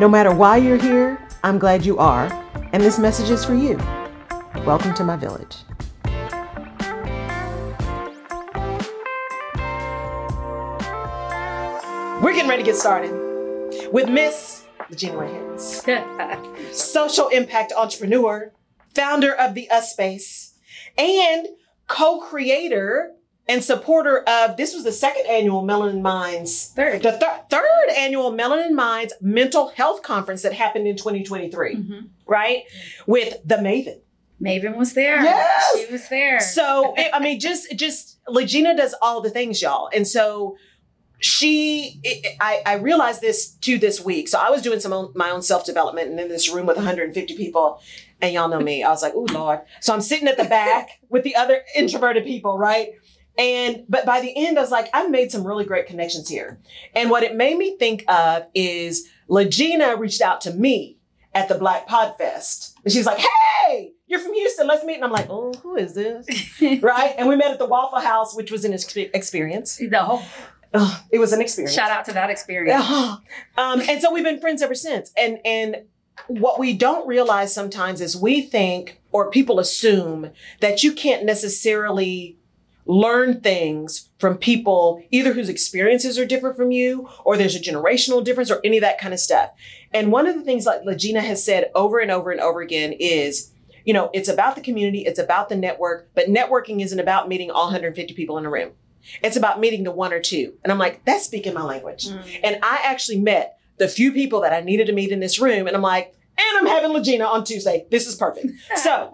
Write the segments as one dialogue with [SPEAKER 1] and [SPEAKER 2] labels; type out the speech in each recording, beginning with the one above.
[SPEAKER 1] No matter why you're here, I'm glad you are, and this message is for you. Welcome to my village. We're getting ready to get started with Miss LaGina Harris, social impact entrepreneur, founder of the Us Space, and co-creator and supporter of this was the second annual Melanin Minds,
[SPEAKER 2] Third.
[SPEAKER 1] the thir- third annual Melanin Minds mental health conference that happened in 2023,
[SPEAKER 2] Mhm.
[SPEAKER 1] right? With the Maven.
[SPEAKER 2] Maven was there.
[SPEAKER 1] Yes!
[SPEAKER 2] She was there.
[SPEAKER 1] So it, I mean, just just LaGina does all the things, y'all, and so she. It, I I realized this too this week. So I was doing some own, my own self development, and in this room with 150 people, and y'all know me, I was like, oh lord. So I'm sitting at the back with the other introverted people, right? And but by the end, I was like, I've made some really great connections here. And what it made me think of is LaGina reached out to me at the Black Pod Fest. And she's like, hey, you're from Houston, let's meet. And I'm like, oh, who is this? right? And we met at the Waffle House, which was an ex- experience. Ugh, it was an experience.
[SPEAKER 2] shout out to that experience.
[SPEAKER 1] um, and so we've been friends ever since. And and what we don't realize sometimes is we think or people assume that you can't necessarily learn things from people either whose experiences are different from you or there's a generational difference or any of that kind of stuff. And one of the things like LaGina has said over and over and over again is you know, it's about the community, it's about the network, but networking isn't about meeting all 150 people in a room. It's about meeting the one or two. And I'm like, that's speaking my language.
[SPEAKER 2] Mm.
[SPEAKER 1] And I actually met the few people that I needed to meet in this room. And I'm like, and I'm having LaGina on Tuesday. This is perfect. So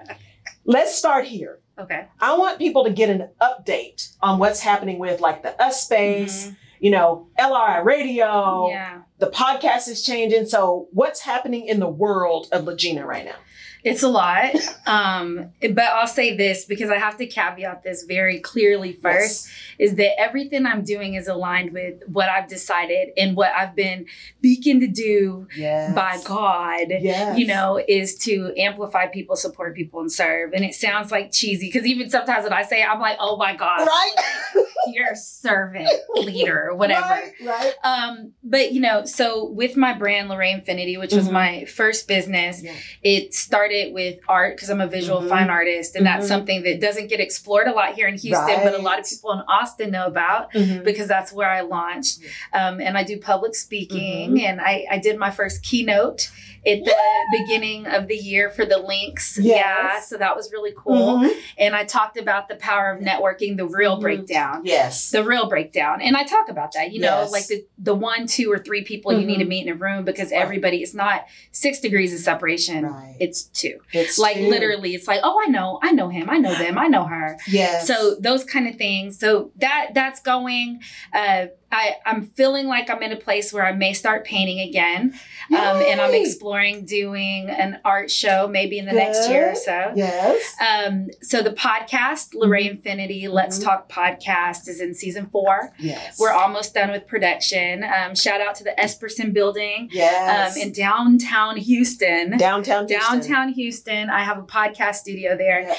[SPEAKER 1] let's start here.
[SPEAKER 2] Okay.
[SPEAKER 1] I want people to get an update on what's happening with like the US space, mm-hmm. you know, LRI radio,
[SPEAKER 2] Yeah.
[SPEAKER 1] the podcast is changing. So what's happening in the world of LaGina right now?
[SPEAKER 2] It's a lot. Um, but I'll say this because I have to caveat this very clearly first is that everything I'm doing is aligned with what I've decided and what I've been beacon to do
[SPEAKER 1] Yes.
[SPEAKER 2] by God.
[SPEAKER 1] Yes.
[SPEAKER 2] you know, is to amplify people, support people, and serve. And it sounds like cheesy because even sometimes when I say it, I'm like, oh my God,
[SPEAKER 1] Right?
[SPEAKER 2] you're a servant leader, whatever.
[SPEAKER 1] Right, right.
[SPEAKER 2] Um, but you know, so with my brand Lorraine Infinity, which was
[SPEAKER 1] Mhm.
[SPEAKER 2] my first business,
[SPEAKER 1] Yeah.
[SPEAKER 2] it started with art because I'm a visual
[SPEAKER 1] Mhm.
[SPEAKER 2] fine artist, and that's
[SPEAKER 1] Mhm.
[SPEAKER 2] something that doesn't get explored a lot here in Houston, but a lot of people in Austin know about
[SPEAKER 1] Mhm.
[SPEAKER 2] because that's where I launched. Um, and I do public speaking,
[SPEAKER 1] Mm-hmm.
[SPEAKER 2] and I, I did my first keynote at the beginning of the year for the links.
[SPEAKER 1] Yes.
[SPEAKER 2] Yeah, so that was really cool.
[SPEAKER 1] Mhm.
[SPEAKER 2] And I talked about the power of networking, the real
[SPEAKER 1] Mhm.
[SPEAKER 2] breakdown.
[SPEAKER 1] Yes.
[SPEAKER 2] The real breakdown. And I talk about that, you know, like the, the one, two, or three people you need to
[SPEAKER 1] Mhm.
[SPEAKER 2] meet in a room because
[SPEAKER 1] Right.
[SPEAKER 2] everybody, it's not six degrees of separation,
[SPEAKER 1] Right.
[SPEAKER 2] it's two.
[SPEAKER 1] It's
[SPEAKER 2] Like
[SPEAKER 1] true.
[SPEAKER 2] literally, it's like, oh, I know, I know him, I know them, I know her.
[SPEAKER 1] Yeah.
[SPEAKER 2] So those kind of things. So that that's going. Uh, I I'm feeling like I'm in a place where I may start painting again, um, and I'm exploring doing an art show maybe in the next year or so.
[SPEAKER 1] Yes.
[SPEAKER 2] Um, so the podcast, Lorraine Infinity, Let's
[SPEAKER 1] Mhm.
[SPEAKER 2] Talk podcast, is in season four.
[SPEAKER 1] Yes.
[SPEAKER 2] We're almost done with production. Um, shout out to the Esperson Building
[SPEAKER 1] Yes.
[SPEAKER 2] um, in downtown Houston.
[SPEAKER 1] downtown. Houston.
[SPEAKER 2] Downtown Houston, I have a podcast studio there,
[SPEAKER 1] Yeah.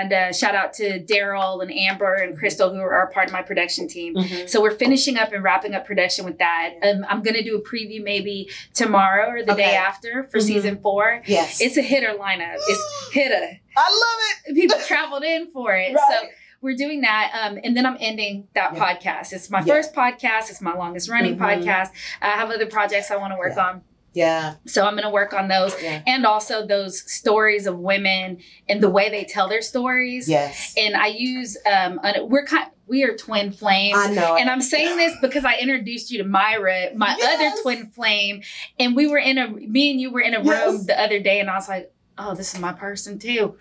[SPEAKER 2] and uh, shout out to Daryl and Amber and Crystal who are part of my production team.
[SPEAKER 1] Mhm.
[SPEAKER 2] So we're finishing up and wrapping up production with that. Um, I'm gonna do a preview maybe tomorrow or the
[SPEAKER 1] Okay.
[SPEAKER 2] day after for
[SPEAKER 1] Mhm.
[SPEAKER 2] season four.
[SPEAKER 1] Yes.
[SPEAKER 2] It's a hitter lineup. It's hitter.
[SPEAKER 1] I love it.
[SPEAKER 2] People traveled in for
[SPEAKER 1] it. Right.
[SPEAKER 2] So we're doing that. Um, and then I'm ending that
[SPEAKER 1] Yeah.
[SPEAKER 2] podcast. It's my
[SPEAKER 1] Yeah.
[SPEAKER 2] first podcast. It's my longest running
[SPEAKER 1] Mhm.
[SPEAKER 2] podcast. I have other projects I want to work
[SPEAKER 1] Yeah.
[SPEAKER 2] on.
[SPEAKER 1] yeah.
[SPEAKER 2] So I'm going to work on those.
[SPEAKER 1] Yeah.
[SPEAKER 2] And also those stories of women and the way they tell their stories.
[SPEAKER 1] Yes.
[SPEAKER 2] And I use, um, we're kind, we are twin flames.
[SPEAKER 1] I know.
[SPEAKER 2] And I'm saying this because I introduced you to Myra, my
[SPEAKER 1] Yes.
[SPEAKER 2] other twin flame, and we were in a me and you were in a room the other day, and I was like, "Oh, this is my person too."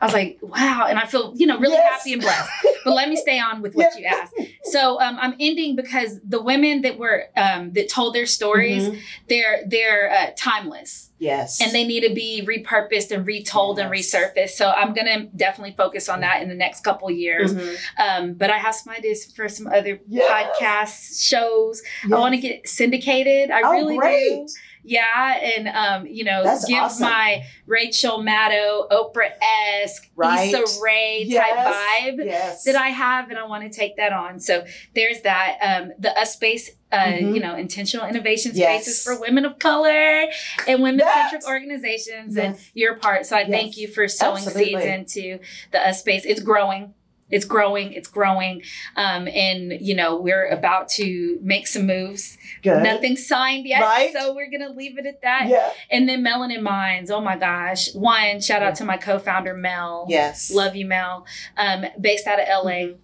[SPEAKER 2] I was like, "Wow!" And I feel you know really
[SPEAKER 1] Yes.
[SPEAKER 2] happy and blessed. But let me stay on with what you asked. So um, I'm ending because the women that were um, that told their stories,
[SPEAKER 1] Mhm.
[SPEAKER 2] they're they're uh, timeless
[SPEAKER 1] Yes.
[SPEAKER 2] and they need to be repurposed and retold and resurfaced. So I'm gonna definitely focus on that in the next couple years.
[SPEAKER 1] Mhm.
[SPEAKER 2] Um, but I have some ideas for some other
[SPEAKER 1] Yes.
[SPEAKER 2] podcasts, shows. I want to get syndicated. I
[SPEAKER 1] oh,
[SPEAKER 2] really
[SPEAKER 1] great.
[SPEAKER 2] do. Yeah, and um, you know,
[SPEAKER 1] That's
[SPEAKER 2] give
[SPEAKER 1] awesome.
[SPEAKER 2] my Rachel Maddow, Oprah esque,
[SPEAKER 1] Right.
[SPEAKER 2] Issa Rae
[SPEAKER 1] Yes.
[SPEAKER 2] type vibe
[SPEAKER 1] Yes.
[SPEAKER 2] that I have, and I want to take that on. So there's that. Um, the US space, uh,
[SPEAKER 1] Mhm.
[SPEAKER 2] you know, intentional innovation
[SPEAKER 1] Yes.
[SPEAKER 2] spaces for women of color and women centric
[SPEAKER 1] That-
[SPEAKER 2] organizations, and your part. So I thank you for sowing
[SPEAKER 1] Absolutely.
[SPEAKER 2] seeds into the US space. It's growing. It's growing, it's growing. Um, and you know, we're about to make some moves.
[SPEAKER 1] Good.
[SPEAKER 2] Nothing signed yet.
[SPEAKER 1] Right.
[SPEAKER 2] So we're gonna leave it at that.
[SPEAKER 1] Yeah.
[SPEAKER 2] And then Melanin Minds. Oh my gosh. One, shout out to my co-founder Mel.
[SPEAKER 1] Yes.
[SPEAKER 2] Love you, Mel. Um, based out of LA.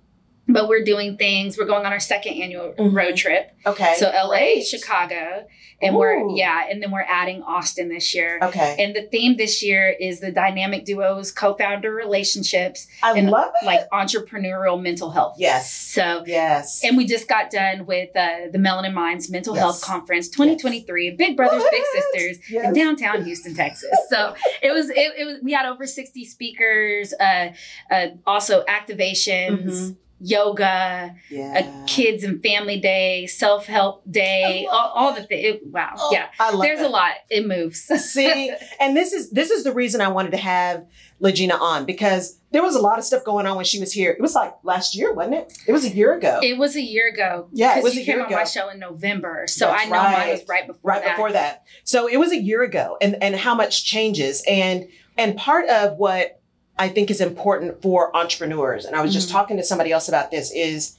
[SPEAKER 2] But we're doing things. We're going on our second annual
[SPEAKER 1] Mhm.
[SPEAKER 2] road trip.
[SPEAKER 1] Okay.
[SPEAKER 2] So LA,
[SPEAKER 1] Great.
[SPEAKER 2] Chicago, and
[SPEAKER 1] Ooh.
[SPEAKER 2] we're yeah, and then we're adding Austin this year.
[SPEAKER 1] Okay.
[SPEAKER 2] And the theme this year is the dynamic duos, co-founder relationships,
[SPEAKER 1] I
[SPEAKER 2] and,
[SPEAKER 1] love it.
[SPEAKER 2] like entrepreneurial mental health.
[SPEAKER 1] yes.
[SPEAKER 2] So
[SPEAKER 1] Yes.
[SPEAKER 2] and we just got done with uh, the Melanin Minds Mental
[SPEAKER 1] Yes.
[SPEAKER 2] Health Conference 2023, Big Brothers, Big Sisters
[SPEAKER 1] Yes.
[SPEAKER 2] in downtown Houston, Texas. So it was, it, it was, we had over 60 speakers, uh, uh, also activations,
[SPEAKER 1] Mhm.
[SPEAKER 2] Yoga,
[SPEAKER 1] yeah.
[SPEAKER 2] a kids and family day, self help day, all, all the things. Wow.
[SPEAKER 1] Oh,
[SPEAKER 2] yeah.
[SPEAKER 1] I love
[SPEAKER 2] There's
[SPEAKER 1] that.
[SPEAKER 2] a lot. It moves.
[SPEAKER 1] See, and this is this is the reason I wanted to have LaGina on because there was a lot of stuff going on when she was here. It was like last year, wasn't it? It was a year ago.
[SPEAKER 2] It was a year ago.
[SPEAKER 1] Yeah, it was
[SPEAKER 2] you
[SPEAKER 1] a year
[SPEAKER 2] came on my show in November. So
[SPEAKER 1] That's
[SPEAKER 2] I know mine
[SPEAKER 1] right.
[SPEAKER 2] was right before
[SPEAKER 1] right
[SPEAKER 2] that.
[SPEAKER 1] before that. So it was a year ago and and how much changes and and part of what I think is important for entrepreneurs and I was just
[SPEAKER 2] Mhm.
[SPEAKER 1] talking to somebody else about this is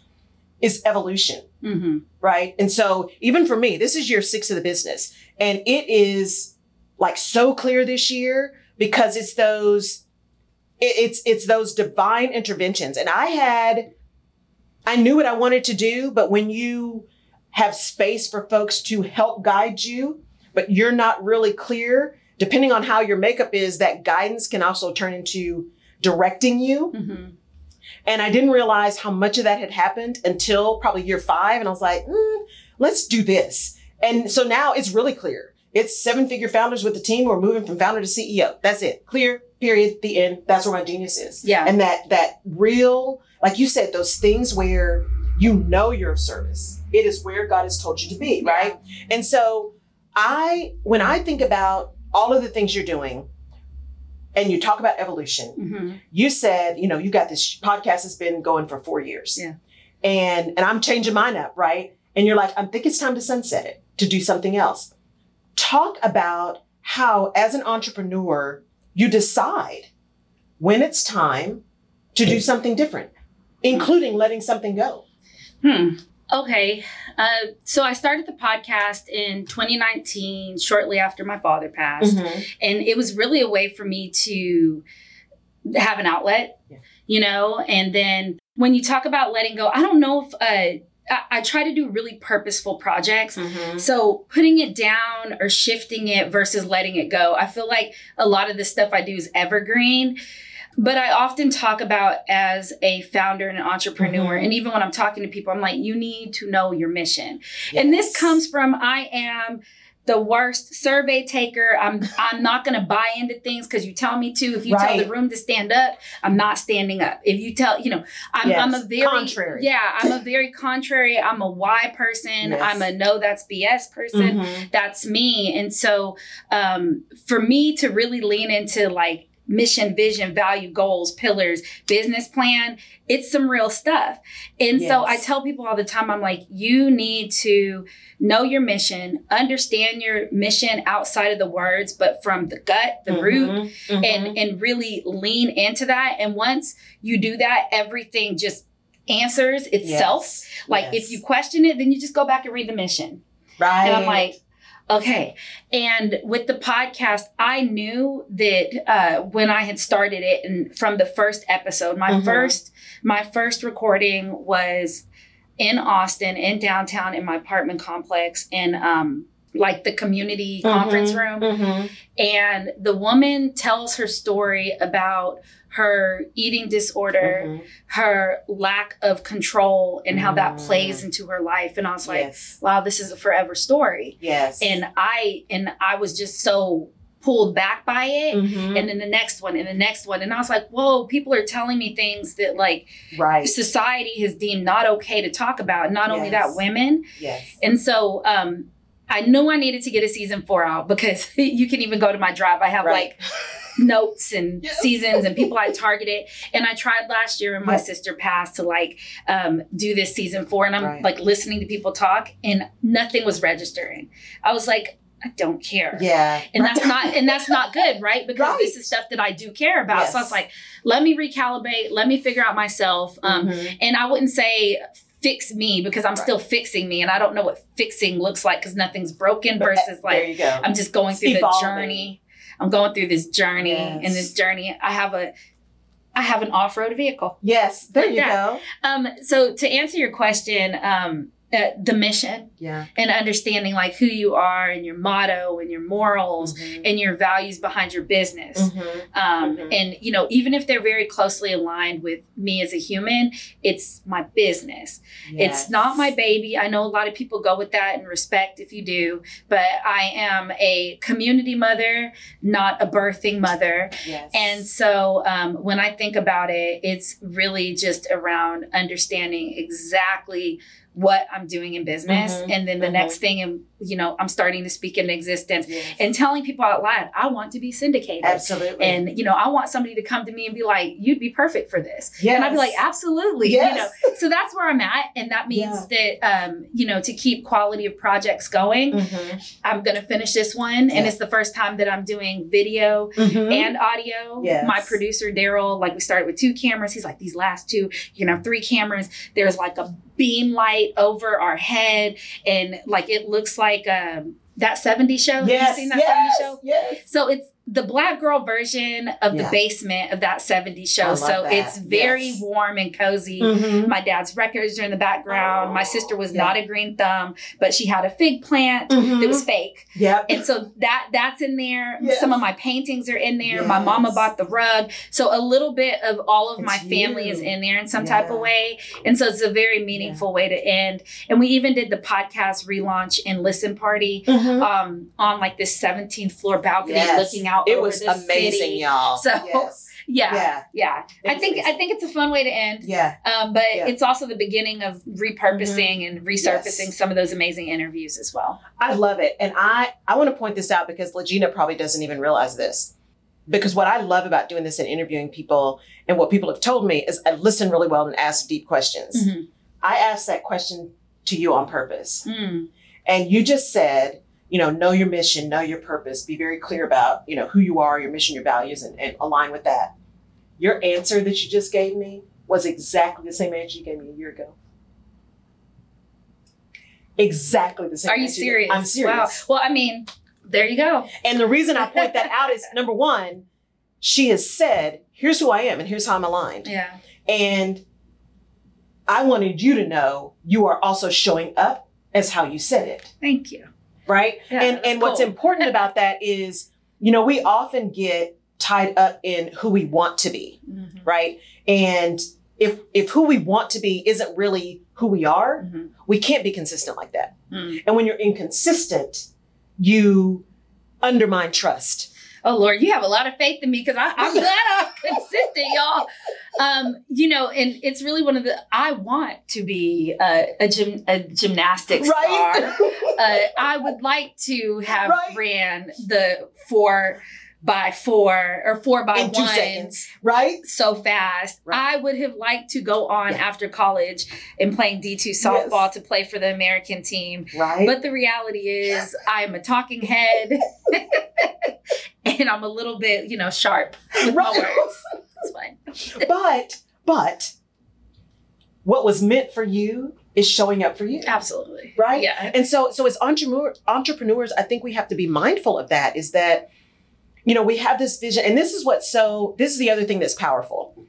[SPEAKER 1] is evolution.
[SPEAKER 2] hmm
[SPEAKER 1] right? And so even for me, this is year six of the business, and it is like so clear this year because it's those, it- it's it's those divine interventions. And I had, I knew what I wanted to do, but when you have space for folks to help guide you, but you're not really clear, depending on how your makeup is, that guidance can also turn into directing you.
[SPEAKER 2] hmm
[SPEAKER 1] And I didn't realize how much of that had happened until probably year five. And I was like, mm, let's do this. And so now it's really clear. It's seven figure founders with the team. We're moving from founder to CEO. That's it. Clear, period, the end. That's where my genius is.
[SPEAKER 2] Yeah.
[SPEAKER 1] And that, that real, like you said, those things where you know you're of service. It is where God has told you to be, right? And so I, when I think about all of the things you're doing, and you talk about evolution,
[SPEAKER 2] hmm
[SPEAKER 1] you said, you know, you got this podcast has been going for four years.
[SPEAKER 2] Yeah.
[SPEAKER 1] And and I'm changing mine up, right? And you're like, I think it's time to sunset it, to do something else. Talk about how, as an entrepreneur, you decide when it's time to do something different, including letting something go.
[SPEAKER 2] Hmm. Okay. Uh, so I started the podcast in 2019, shortly after my father passed. And it was really a way for me to have an outlet,
[SPEAKER 1] Yeah.
[SPEAKER 2] you know? And then when you talk about letting go, I don't know if uh, I, I try to do really purposeful projects.
[SPEAKER 1] Mhm.
[SPEAKER 2] So putting it down or shifting it versus letting it go, I feel like a lot of the stuff I do is evergreen. But I often talk about as a founder and an entrepreneur,
[SPEAKER 1] Mhm.
[SPEAKER 2] and even when I'm talking to people, I'm like, you need to know your mission. And this comes from I am the worst survey taker. I'm I'm not gonna buy into things because you tell me to. If you tell the room to stand up, I'm not standing up. If you tell, you know, I'm I'm a very
[SPEAKER 1] Contrary.
[SPEAKER 2] Yeah, I'm a very contrary. I'm a why person.
[SPEAKER 1] Yes.
[SPEAKER 2] I'm a no, that's BS person.
[SPEAKER 1] Mhm.
[SPEAKER 2] That's me. And so um, for me to really lean into like mission, vision, value, goals, pillars, business plan, it's some real stuff. And so I tell people all the time, I'm like, you need to know your mission, understand your mission outside of the words, but from the gut, the root,
[SPEAKER 1] Mhm. Mhm.
[SPEAKER 2] and and really lean into that. And once you do that, everything just answers itself.
[SPEAKER 1] Yes.
[SPEAKER 2] Like
[SPEAKER 1] Yes.
[SPEAKER 2] if you question it, then you just go back and read the mission.
[SPEAKER 1] right.
[SPEAKER 2] And I'm like, okay. And with the podcast, I knew that uh, when I had started it, and from the first episode, my
[SPEAKER 1] Mhm.
[SPEAKER 2] first my first recording was in Austin, in downtown, in my apartment complex, and um, like the community conference room.
[SPEAKER 1] Mhm.
[SPEAKER 2] And the woman tells her story about her eating disorder,
[SPEAKER 1] Mhm.
[SPEAKER 2] her lack of control, and how that
[SPEAKER 1] Mm.
[SPEAKER 2] plays into her life. And I was like,
[SPEAKER 1] yes.
[SPEAKER 2] wow, this is a forever story.
[SPEAKER 1] Yes.
[SPEAKER 2] And I and I was just so pulled back by it.
[SPEAKER 1] Mhm.
[SPEAKER 2] And then the next one and the next one. And I was like, whoa, people are telling me things that like
[SPEAKER 1] right.
[SPEAKER 2] society has deemed not okay to talk about. Not only that, women.
[SPEAKER 1] Yes.
[SPEAKER 2] And so um I knew I needed to get a season four out because you can even go to my drive. I have
[SPEAKER 1] Right.
[SPEAKER 2] like notes and
[SPEAKER 1] Yes.
[SPEAKER 2] seasons and people I targeted. And I tried last year when my
[SPEAKER 1] Yeah.
[SPEAKER 2] sister passed to like um, do this season four. And I'm
[SPEAKER 1] Right.
[SPEAKER 2] like listening to people talk and nothing was registering. I was like, I don't care.
[SPEAKER 1] Yeah.
[SPEAKER 2] And that's not and that's not good, right? Because this is stuff that I do care about. So I was like, let me recalibrate, let me figure out myself. Um,
[SPEAKER 1] Mhm.
[SPEAKER 2] and I wouldn't say fix me because I'm
[SPEAKER 1] Right.
[SPEAKER 2] still fixing me and I don't know what fixing looks like because nothing's broken versus like. I'm just going through the journey. I'm going through this journey and this journey I have a I have an off-road vehicle.
[SPEAKER 1] yes. There you
[SPEAKER 2] Yeah.
[SPEAKER 1] go.
[SPEAKER 2] Um so to answer your question um uh, the mission
[SPEAKER 1] Yeah.
[SPEAKER 2] and understanding like who you are and your motto and your morals
[SPEAKER 1] Mhm.
[SPEAKER 2] and your values behind your business.
[SPEAKER 1] Mhm.
[SPEAKER 2] Um,
[SPEAKER 1] Mhm.
[SPEAKER 2] And, you know, even if they're very closely aligned with me as a human, it's my business. It's not my baby. I know a lot of people go with that and respect if you do, but I am a community mother, not a birthing mother.
[SPEAKER 1] Yes.
[SPEAKER 2] And so um, when I think about it, it's really just around understanding exactly what I'm doing in business.
[SPEAKER 1] Mhm,
[SPEAKER 2] And then the
[SPEAKER 1] mhm.
[SPEAKER 2] next thing, you know, I'm starting to speak in existence
[SPEAKER 1] Yes.
[SPEAKER 2] and telling people out loud, I want to be syndicated.
[SPEAKER 1] absolutely.
[SPEAKER 2] And you know, I want somebody to come to me and be like, "You'd be perfect for this,"
[SPEAKER 1] yes.
[SPEAKER 2] and I'd be like, "Absolutely."
[SPEAKER 1] Yes.
[SPEAKER 2] You know, so that's where I'm at, and that means that um, you know, to keep quality of projects going,
[SPEAKER 1] Mhm.
[SPEAKER 2] I'm gonna finish this one,
[SPEAKER 1] Yeah.
[SPEAKER 2] and it's the first time that I'm doing video
[SPEAKER 1] Mhm.
[SPEAKER 2] and audio.
[SPEAKER 1] Yes.
[SPEAKER 2] My producer Daryl, like we started with two cameras. He's like, these last two, you can have three cameras. There's like a beam light over our head, and like it looks like um, that 70 show. Have
[SPEAKER 1] yes.
[SPEAKER 2] you seen that
[SPEAKER 1] yes.
[SPEAKER 2] 70s show?
[SPEAKER 1] Yes.
[SPEAKER 2] So it's the black girl version of the basement of that 70s show. So
[SPEAKER 1] that.
[SPEAKER 2] it's very
[SPEAKER 1] Yes.
[SPEAKER 2] warm and cozy.
[SPEAKER 1] Mhm.
[SPEAKER 2] My dad's records are in the background. My sister was
[SPEAKER 1] Yeah.
[SPEAKER 2] not a green thumb, but she had a fig plant
[SPEAKER 1] Mhm.
[SPEAKER 2] that was fake.
[SPEAKER 1] Yep.
[SPEAKER 2] And so that that's in there.
[SPEAKER 1] Yes.
[SPEAKER 2] Some of my paintings are in there. My mama bought the rug. So a little bit of all of my family
[SPEAKER 1] you.
[SPEAKER 2] is in there in some type of way. And so it's a very meaningful way to end. And we even did the podcast relaunch and listen party
[SPEAKER 1] Mhm.
[SPEAKER 2] um on like this 17th floor balcony
[SPEAKER 1] Yes.
[SPEAKER 2] looking out
[SPEAKER 1] It
[SPEAKER 2] over
[SPEAKER 1] was
[SPEAKER 2] the
[SPEAKER 1] amazing,
[SPEAKER 2] city.
[SPEAKER 1] y'all.
[SPEAKER 2] So,
[SPEAKER 1] yes.
[SPEAKER 2] Yeah. Yeah.
[SPEAKER 1] yeah.
[SPEAKER 2] I
[SPEAKER 1] was
[SPEAKER 2] think I think it's a fun way to end.
[SPEAKER 1] Yeah.
[SPEAKER 2] Um, but
[SPEAKER 1] Yeah.
[SPEAKER 2] it's also the beginning of repurposing and resurfacing
[SPEAKER 1] Yes.
[SPEAKER 2] some of those amazing interviews as well.
[SPEAKER 1] I love it. And I, I want to point this out because LaGina probably doesn't even realize this. Because what I love about doing this and interviewing people and what people have told me is I listen really well and ask deep questions.
[SPEAKER 2] Mhm.
[SPEAKER 1] I asked that question to you on purpose.
[SPEAKER 2] Mm.
[SPEAKER 1] And you just said, you know, know your mission, know your purpose, be very clear about, you know, who you are, your mission, your values, and, and align with that. Your answer that you just gave me was exactly the same answer you gave me a year ago. Exactly the same
[SPEAKER 2] Are you serious?
[SPEAKER 1] I'm serious.
[SPEAKER 2] Wow. Well, I mean, there you go.
[SPEAKER 1] And the reason I point that out is number one, she has said, here's who I am and here's how I'm aligned.
[SPEAKER 2] Yeah.
[SPEAKER 1] And I wanted you to know you are also showing up as how you said it,
[SPEAKER 2] Thank you.
[SPEAKER 1] Right?
[SPEAKER 2] Yeah,
[SPEAKER 1] and and what's important about that is, you know, we often get tied up in who we want to be,
[SPEAKER 2] Mhm.
[SPEAKER 1] right? And if if who we want to be isn't really who we are,
[SPEAKER 2] Mhm.
[SPEAKER 1] we can't be consistent like that.
[SPEAKER 2] Mm.
[SPEAKER 1] And when you're inconsistent, you undermine trust.
[SPEAKER 2] Oh Lord, you have a lot of faith in me because I'm glad I'm consistent, y'all. Um, you know, and it's really one of the I want to be a, a gym a gymnastics star.
[SPEAKER 1] Right?
[SPEAKER 2] Uh, I would like to have
[SPEAKER 1] Right.
[SPEAKER 2] ran the four by four or four by
[SPEAKER 1] in
[SPEAKER 2] one
[SPEAKER 1] seconds, right?
[SPEAKER 2] so fast.
[SPEAKER 1] Right.
[SPEAKER 2] I would have liked to go on
[SPEAKER 1] Yeah.
[SPEAKER 2] after college and playing D2 softball to play for the American team.
[SPEAKER 1] Right.
[SPEAKER 2] But the reality is, I am a talking head and I'm a little bit, you know, sharp with my words. It's fine.
[SPEAKER 1] but but what was meant for you is showing up for you.
[SPEAKER 2] Absolutely.
[SPEAKER 1] Right?
[SPEAKER 2] Yeah.
[SPEAKER 1] And so so as entrepreneur entrepreneurs, I think we have to be mindful of that is that you know, we have this vision and this is what's so this is the other thing that's powerful.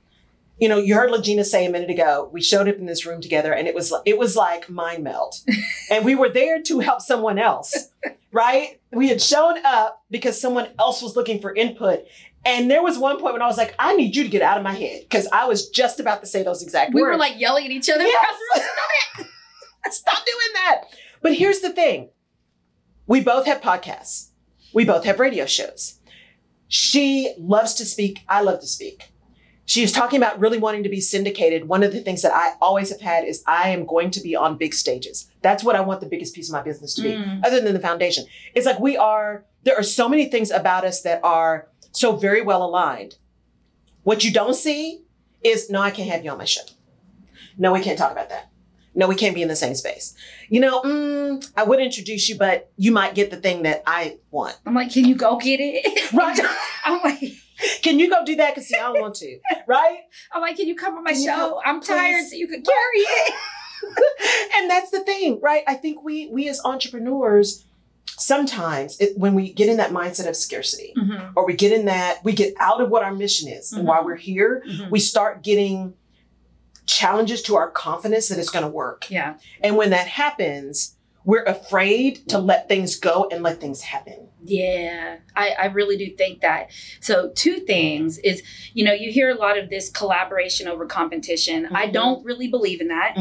[SPEAKER 1] You know, you heard LaGina say a minute ago, we showed up in this room together and it was it was like mind melt. and we were there to help someone else. right? We had shown up because someone else was looking for input. And there was one point when I was like, I need you to get out of my head because I was just about to say those exact
[SPEAKER 2] We
[SPEAKER 1] words.
[SPEAKER 2] We were like yelling at each other.
[SPEAKER 1] Yes. Stop doing that. But here's the thing we both have podcasts, we both have radio shows. She loves to speak. I love to speak. She was talking about really wanting to be syndicated. One of the things that I always have had is I am going to be on big stages. That's what I want the biggest piece of my business to be,
[SPEAKER 2] Mm.
[SPEAKER 1] other than the foundation. It's like we are, there are so many things about us that are so very well aligned. What you don't see is no, I can't have you on my show. No, we can't talk about that. No, we can't be in the same space. You know, mm, I would introduce you, but you might get the thing that I want.
[SPEAKER 2] I'm like, can you go get it?
[SPEAKER 1] Right?
[SPEAKER 2] I'm like,
[SPEAKER 1] Can you go do that? Because see, I don't want to. Right?
[SPEAKER 2] I'm like, can you come on my
[SPEAKER 1] Can
[SPEAKER 2] show? I'm tired, so you could carry it.
[SPEAKER 1] and that's the thing, right? I think we we as entrepreneurs sometimes it, when we get in that mindset of scarcity
[SPEAKER 2] Mhm,
[SPEAKER 1] or we get in that we get out of what our mission is and
[SPEAKER 2] Mhm.
[SPEAKER 1] while we're here
[SPEAKER 2] mhm.
[SPEAKER 1] we start getting challenges to our confidence that it's going to work
[SPEAKER 2] Yeah.
[SPEAKER 1] and when that happens we're afraid to let things go and let things happen
[SPEAKER 2] Yeah, I, I really do think that. So, two things is, you know, you hear a lot of this collaboration over competition. I
[SPEAKER 1] Mhm.
[SPEAKER 2] don't really believe in that.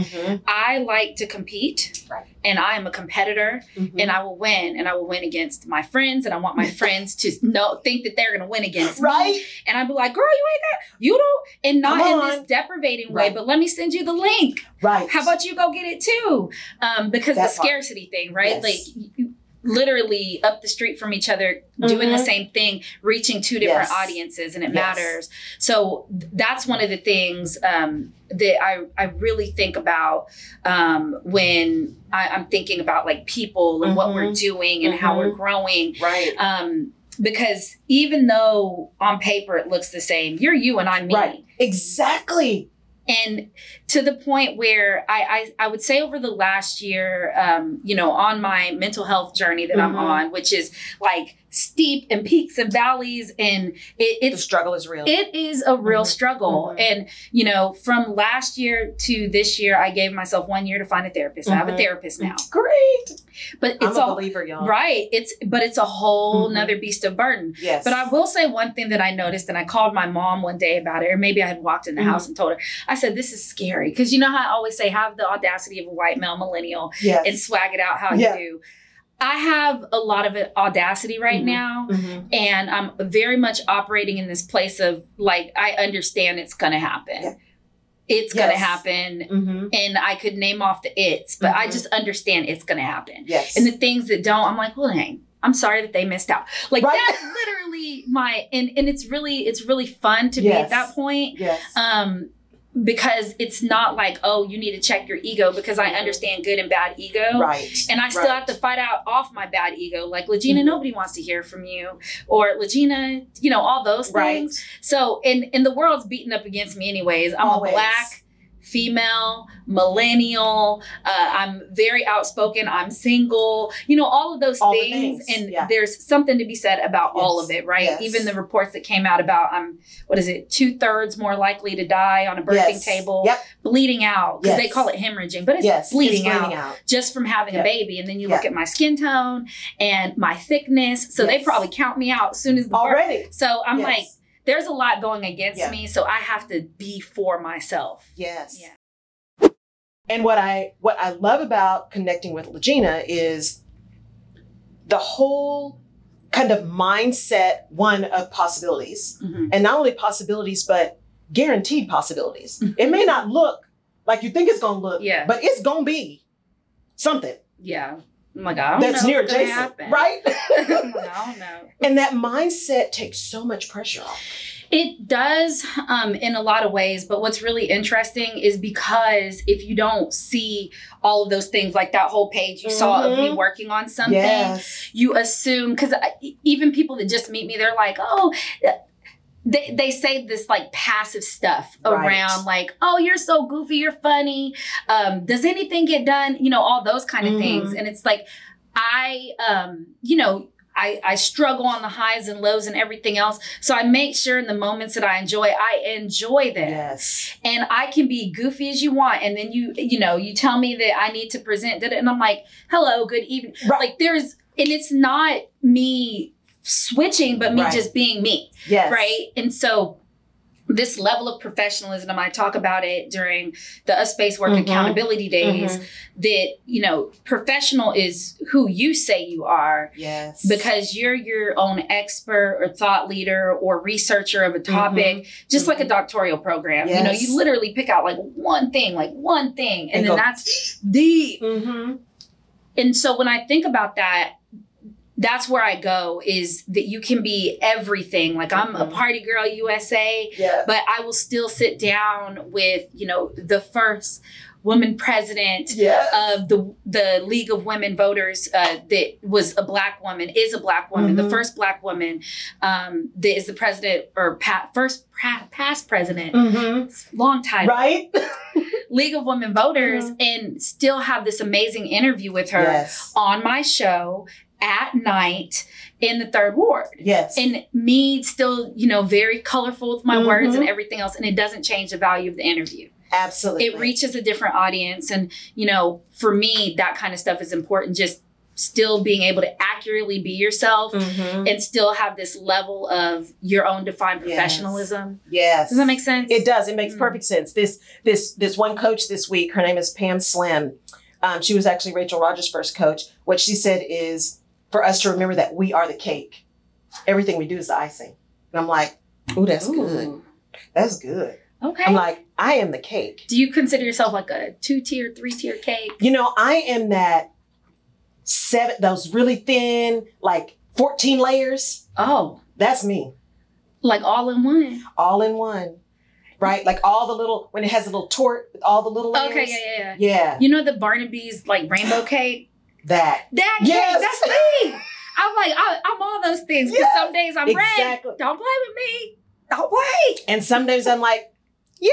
[SPEAKER 2] I like to compete,
[SPEAKER 1] Right.
[SPEAKER 2] and I am a competitor, and I will win, and I will win against my friends, and I want my friends to know think that they're going to win against me.
[SPEAKER 1] right
[SPEAKER 2] And I'd be like, "Girl, you ain't that. You don't." And not in this deprecating way, but let me send you the link.
[SPEAKER 1] right
[SPEAKER 2] How about you go get it too? Um, because
[SPEAKER 1] That
[SPEAKER 2] the
[SPEAKER 1] part.
[SPEAKER 2] scarcity thing, right?
[SPEAKER 1] Yes.
[SPEAKER 2] Like you, literally up the street from each other, doing the
[SPEAKER 1] Mhm.
[SPEAKER 2] same thing, reaching two different
[SPEAKER 1] Yes.
[SPEAKER 2] audiences, and it
[SPEAKER 1] Yes.
[SPEAKER 2] matters. So that's one of the things um, that I I really think about um, when I, I'm thinking about like people and what we're
[SPEAKER 1] Mhm.
[SPEAKER 2] doing and how
[SPEAKER 1] Mhm.
[SPEAKER 2] we're growing.
[SPEAKER 1] right
[SPEAKER 2] Um, because even though on paper it looks the same, you're you and I'm me
[SPEAKER 1] Right. exactly
[SPEAKER 2] and to the point where I, I I would say over the last year, um, you know, on my mental health journey that I'm
[SPEAKER 1] Mhm.
[SPEAKER 2] on, which is like steep and peaks and valleys, and it,
[SPEAKER 1] the struggle is real
[SPEAKER 2] it is a real
[SPEAKER 1] Mhm.
[SPEAKER 2] struggle.
[SPEAKER 1] Mhm.
[SPEAKER 2] And you know, from last year to this year, I gave myself one year to find a therapist. I have a
[SPEAKER 1] Mhm.
[SPEAKER 2] therapist now,
[SPEAKER 1] great
[SPEAKER 2] but
[SPEAKER 1] i'm
[SPEAKER 2] it's
[SPEAKER 1] a believer y'all
[SPEAKER 2] right. It's but it's a whole
[SPEAKER 1] Mhm.
[SPEAKER 2] nother beast of burden.
[SPEAKER 1] yes
[SPEAKER 2] But I will say one thing that I noticed, and I called my mom one day about it, or maybe I had walked in the house and told her. I said, "This is scary," because you know how I always say, "Have the audacity of a white male millennial
[SPEAKER 1] yes
[SPEAKER 2] and swag it out how
[SPEAKER 1] Yeah.
[SPEAKER 2] you do." I have a lot of audacity right
[SPEAKER 1] Mhm.
[SPEAKER 2] now,
[SPEAKER 1] Mhm.
[SPEAKER 2] and I'm very much operating in this place of like I understand it's going to happen.
[SPEAKER 1] Yeah.
[SPEAKER 2] It's going to
[SPEAKER 1] Yes.
[SPEAKER 2] happen,
[SPEAKER 1] Mhm.
[SPEAKER 2] and I could name off the it's, but I
[SPEAKER 1] Mhm.
[SPEAKER 2] just understand it's going to happen.
[SPEAKER 1] yes
[SPEAKER 2] And the things that don't, I'm like, well, dang, I'm sorry that they missed out. Like
[SPEAKER 1] Right.
[SPEAKER 2] that's literally my and and it's really it's really fun to be at that point.
[SPEAKER 1] yes
[SPEAKER 2] Um because it's not like, oh, you need to check your ego because I understand good and bad ego.
[SPEAKER 1] right
[SPEAKER 2] And I still
[SPEAKER 1] Right.
[SPEAKER 2] have to fight out off my bad ego. Like, LaGina,
[SPEAKER 1] Mhm.
[SPEAKER 2] nobody wants to hear from you. Or LaGina, you know, all those
[SPEAKER 1] right
[SPEAKER 2] things. So and and the world's beating up against me anyways. I'm
[SPEAKER 1] Always.
[SPEAKER 2] a black female, millennial. Uh, I'm very outspoken. I'm single. You know, all of those
[SPEAKER 1] All
[SPEAKER 2] things.
[SPEAKER 1] things,
[SPEAKER 2] And
[SPEAKER 1] yeah.
[SPEAKER 2] there's something to be said about all of it, right?
[SPEAKER 1] yes.
[SPEAKER 2] Even the reports that came out about I'm what is it, two thirds more likely to die on a birthing
[SPEAKER 1] Yes.
[SPEAKER 2] table,
[SPEAKER 1] Yep.
[SPEAKER 2] bleeding out because they call it hemorrhaging, but it's
[SPEAKER 1] yes
[SPEAKER 2] bleeding,
[SPEAKER 1] it's
[SPEAKER 2] out
[SPEAKER 1] out
[SPEAKER 2] just from having
[SPEAKER 1] Yeah.
[SPEAKER 2] a baby. And then you look at my skin tone and my thickness. So they probably count me out as soon as the birth.
[SPEAKER 1] already
[SPEAKER 2] So I'm
[SPEAKER 1] Yes.
[SPEAKER 2] like, there's a lot going against
[SPEAKER 1] Yeah.
[SPEAKER 2] me. So I have to be for myself.
[SPEAKER 1] yes
[SPEAKER 2] Yeah.
[SPEAKER 1] and what i what i love about connecting with LaGina is the whole kind of mindset one of possibilities
[SPEAKER 2] Mhm.
[SPEAKER 1] and not only possibilities but guaranteed possibilities
[SPEAKER 2] Mhm.
[SPEAKER 1] it may not look like you think it's going to look
[SPEAKER 2] Yeah.
[SPEAKER 1] but it's going to be something
[SPEAKER 2] Yeah. I'm like, I don't
[SPEAKER 1] that's
[SPEAKER 2] know
[SPEAKER 1] near
[SPEAKER 2] if
[SPEAKER 1] adjacent right
[SPEAKER 2] I'm like, I don't know.
[SPEAKER 1] and that mindset takes so much pressure off
[SPEAKER 2] It does um, in a lot of ways, but what's really interesting is because if you don't see all of those things, like that whole page you saw of me
[SPEAKER 1] Mhm.
[SPEAKER 2] working on something,
[SPEAKER 1] yes
[SPEAKER 2] you assume because even people that just meet me, they're like, oh. They, they say this like passive stuff
[SPEAKER 1] Right.
[SPEAKER 2] around like oh you're so goofy you're funny um, does anything get done you know all those kind of
[SPEAKER 1] Mhm.
[SPEAKER 2] things and it's like i um, you know I, I struggle on the highs and lows and everything else so i make sure in the moments that i enjoy i enjoy them
[SPEAKER 1] yes
[SPEAKER 2] and I can be goofy as you want, and then you, you know, you tell me that I need to present it, and I'm like, "Hello, good evening."
[SPEAKER 1] Right.
[SPEAKER 2] Like there's and it's not me switching, but me
[SPEAKER 1] Right.
[SPEAKER 2] just being me.
[SPEAKER 1] Yes.
[SPEAKER 2] Right. And so this level of professionalism, I talk about it during the Us Space Work
[SPEAKER 1] Mhm.
[SPEAKER 2] Accountability Days,
[SPEAKER 1] Mhm.
[SPEAKER 2] that, you know, professional is who you say you are
[SPEAKER 1] Yes.
[SPEAKER 2] because you're your own expert or thought leader or researcher of a topic, just like a doctoral program. You know, you literally pick out like one thing, like one thing, and,
[SPEAKER 1] And
[SPEAKER 2] then
[SPEAKER 1] go
[SPEAKER 2] that's.
[SPEAKER 1] Mhm.
[SPEAKER 2] And so when I think about that, that's where I go is that you can be everything. Like I'm a
[SPEAKER 1] Mhm.
[SPEAKER 2] party girl USA,
[SPEAKER 1] Yeah.
[SPEAKER 2] but I will still sit down with, you know, the first woman president
[SPEAKER 1] Yeah.
[SPEAKER 2] of the the League of Women Voters uh, that was a black woman, is a black woman, the
[SPEAKER 1] Mhm.
[SPEAKER 2] first black woman um, that is the president or pa- first pra- past president.
[SPEAKER 1] Mhm.
[SPEAKER 2] Long time
[SPEAKER 1] Right.
[SPEAKER 2] League of Women Voters, and still have this amazing interview with her
[SPEAKER 1] Yes.
[SPEAKER 2] on my show at night in the third ward.
[SPEAKER 1] Yes.
[SPEAKER 2] And me still, you know, very colorful with my words
[SPEAKER 1] Mhm.
[SPEAKER 2] and everything else, and it doesn't change the value of the interview
[SPEAKER 1] Absolutely.
[SPEAKER 2] it reaches a different audience and you know for me that kind of stuff is important just still being able to accurately be yourself
[SPEAKER 1] Mhm.
[SPEAKER 2] and still have this level of your own defined professionalism
[SPEAKER 1] Yes.
[SPEAKER 2] does that make sense
[SPEAKER 1] It does. It makes
[SPEAKER 2] Mm.
[SPEAKER 1] perfect sense. This this this one coach this week, her name is Pam Slim. Um, she was actually Rachel Rogers' first coach. What she said is for us to remember that we are the cake. Everything we do is the icing. And I'm like, ooh, that's good. That's good.
[SPEAKER 2] okay
[SPEAKER 1] I'm like, I am the cake.
[SPEAKER 2] do you consider yourself like a two tier three tier cake
[SPEAKER 1] You know, I am that seven, those really thin, like 14 layers.
[SPEAKER 2] oh
[SPEAKER 1] That's me.
[SPEAKER 2] like all in one
[SPEAKER 1] All in one. Right? Like all the little, when it has a little tort with all the little layers.
[SPEAKER 2] okay yeah yeah yeah
[SPEAKER 1] Yeah.
[SPEAKER 2] you know the barnaby's like rainbow cake
[SPEAKER 1] That.
[SPEAKER 2] that
[SPEAKER 1] Yes.
[SPEAKER 2] that's me i'm like I, i'm all those things because
[SPEAKER 1] Yes,
[SPEAKER 2] some days i'm red
[SPEAKER 1] exactly.
[SPEAKER 2] don't play with me don't play
[SPEAKER 1] And some days I'm like, yay,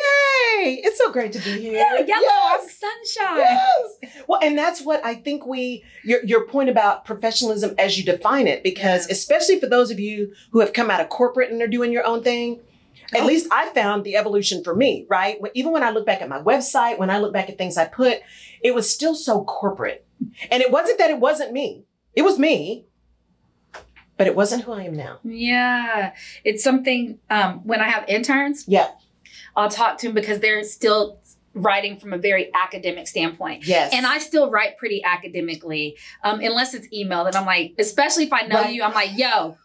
[SPEAKER 1] it's so great to be here.
[SPEAKER 2] Yeah, yellow
[SPEAKER 1] Yes.
[SPEAKER 2] sunshine.
[SPEAKER 1] Yes. Well, and that's what I think we, your, your point about professionalism as you define it, because
[SPEAKER 2] Yeah.
[SPEAKER 1] especially for those of you who have come out of corporate and are doing your own thing, at least I found the evolution for me, right? Even when I look back at my website, when I look back at things I put, it was still so corporate. And it wasn't that it wasn't me, it was me, but it wasn't who I am now.
[SPEAKER 2] Yeah, it's something. Um, when I have interns,
[SPEAKER 1] Yeah.
[SPEAKER 2] I'll talk to them because they're still writing from a very academic standpoint.
[SPEAKER 1] Yes.
[SPEAKER 2] And I still write pretty academically, um, unless it's email. That I'm like, especially if I know
[SPEAKER 1] Right.
[SPEAKER 2] you, I'm like, yo,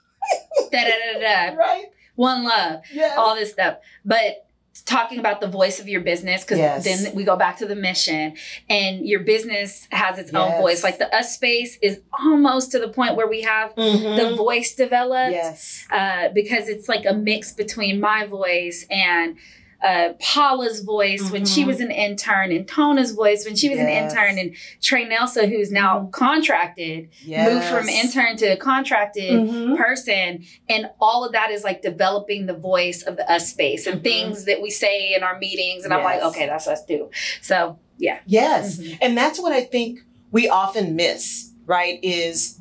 [SPEAKER 2] da da da da,
[SPEAKER 1] right?
[SPEAKER 2] one love,
[SPEAKER 1] Yes.
[SPEAKER 2] all this stuff. But talking about the voice of your business, because
[SPEAKER 1] Yes.
[SPEAKER 2] then we go back to the mission, and your business has its own voice. Like the us space is almost to the point where we have the
[SPEAKER 1] Mhm.
[SPEAKER 2] voice developed
[SPEAKER 1] Yes.
[SPEAKER 2] uh, because it's like a mix between my voice and uh, Paula's voice when she
[SPEAKER 1] Mhm.
[SPEAKER 2] was an intern and Tona's voice when she was an intern and Trey Nelson who's now
[SPEAKER 1] Mhm.
[SPEAKER 2] contracted moved from intern to contracted
[SPEAKER 1] Mhm.
[SPEAKER 2] person and all of that is like developing the voice of the us space and
[SPEAKER 1] Mhm.
[SPEAKER 2] things that we say in our meetings and I'm like okay that's us too so yeah
[SPEAKER 1] Yes. And that's what I think we often miss, right? Is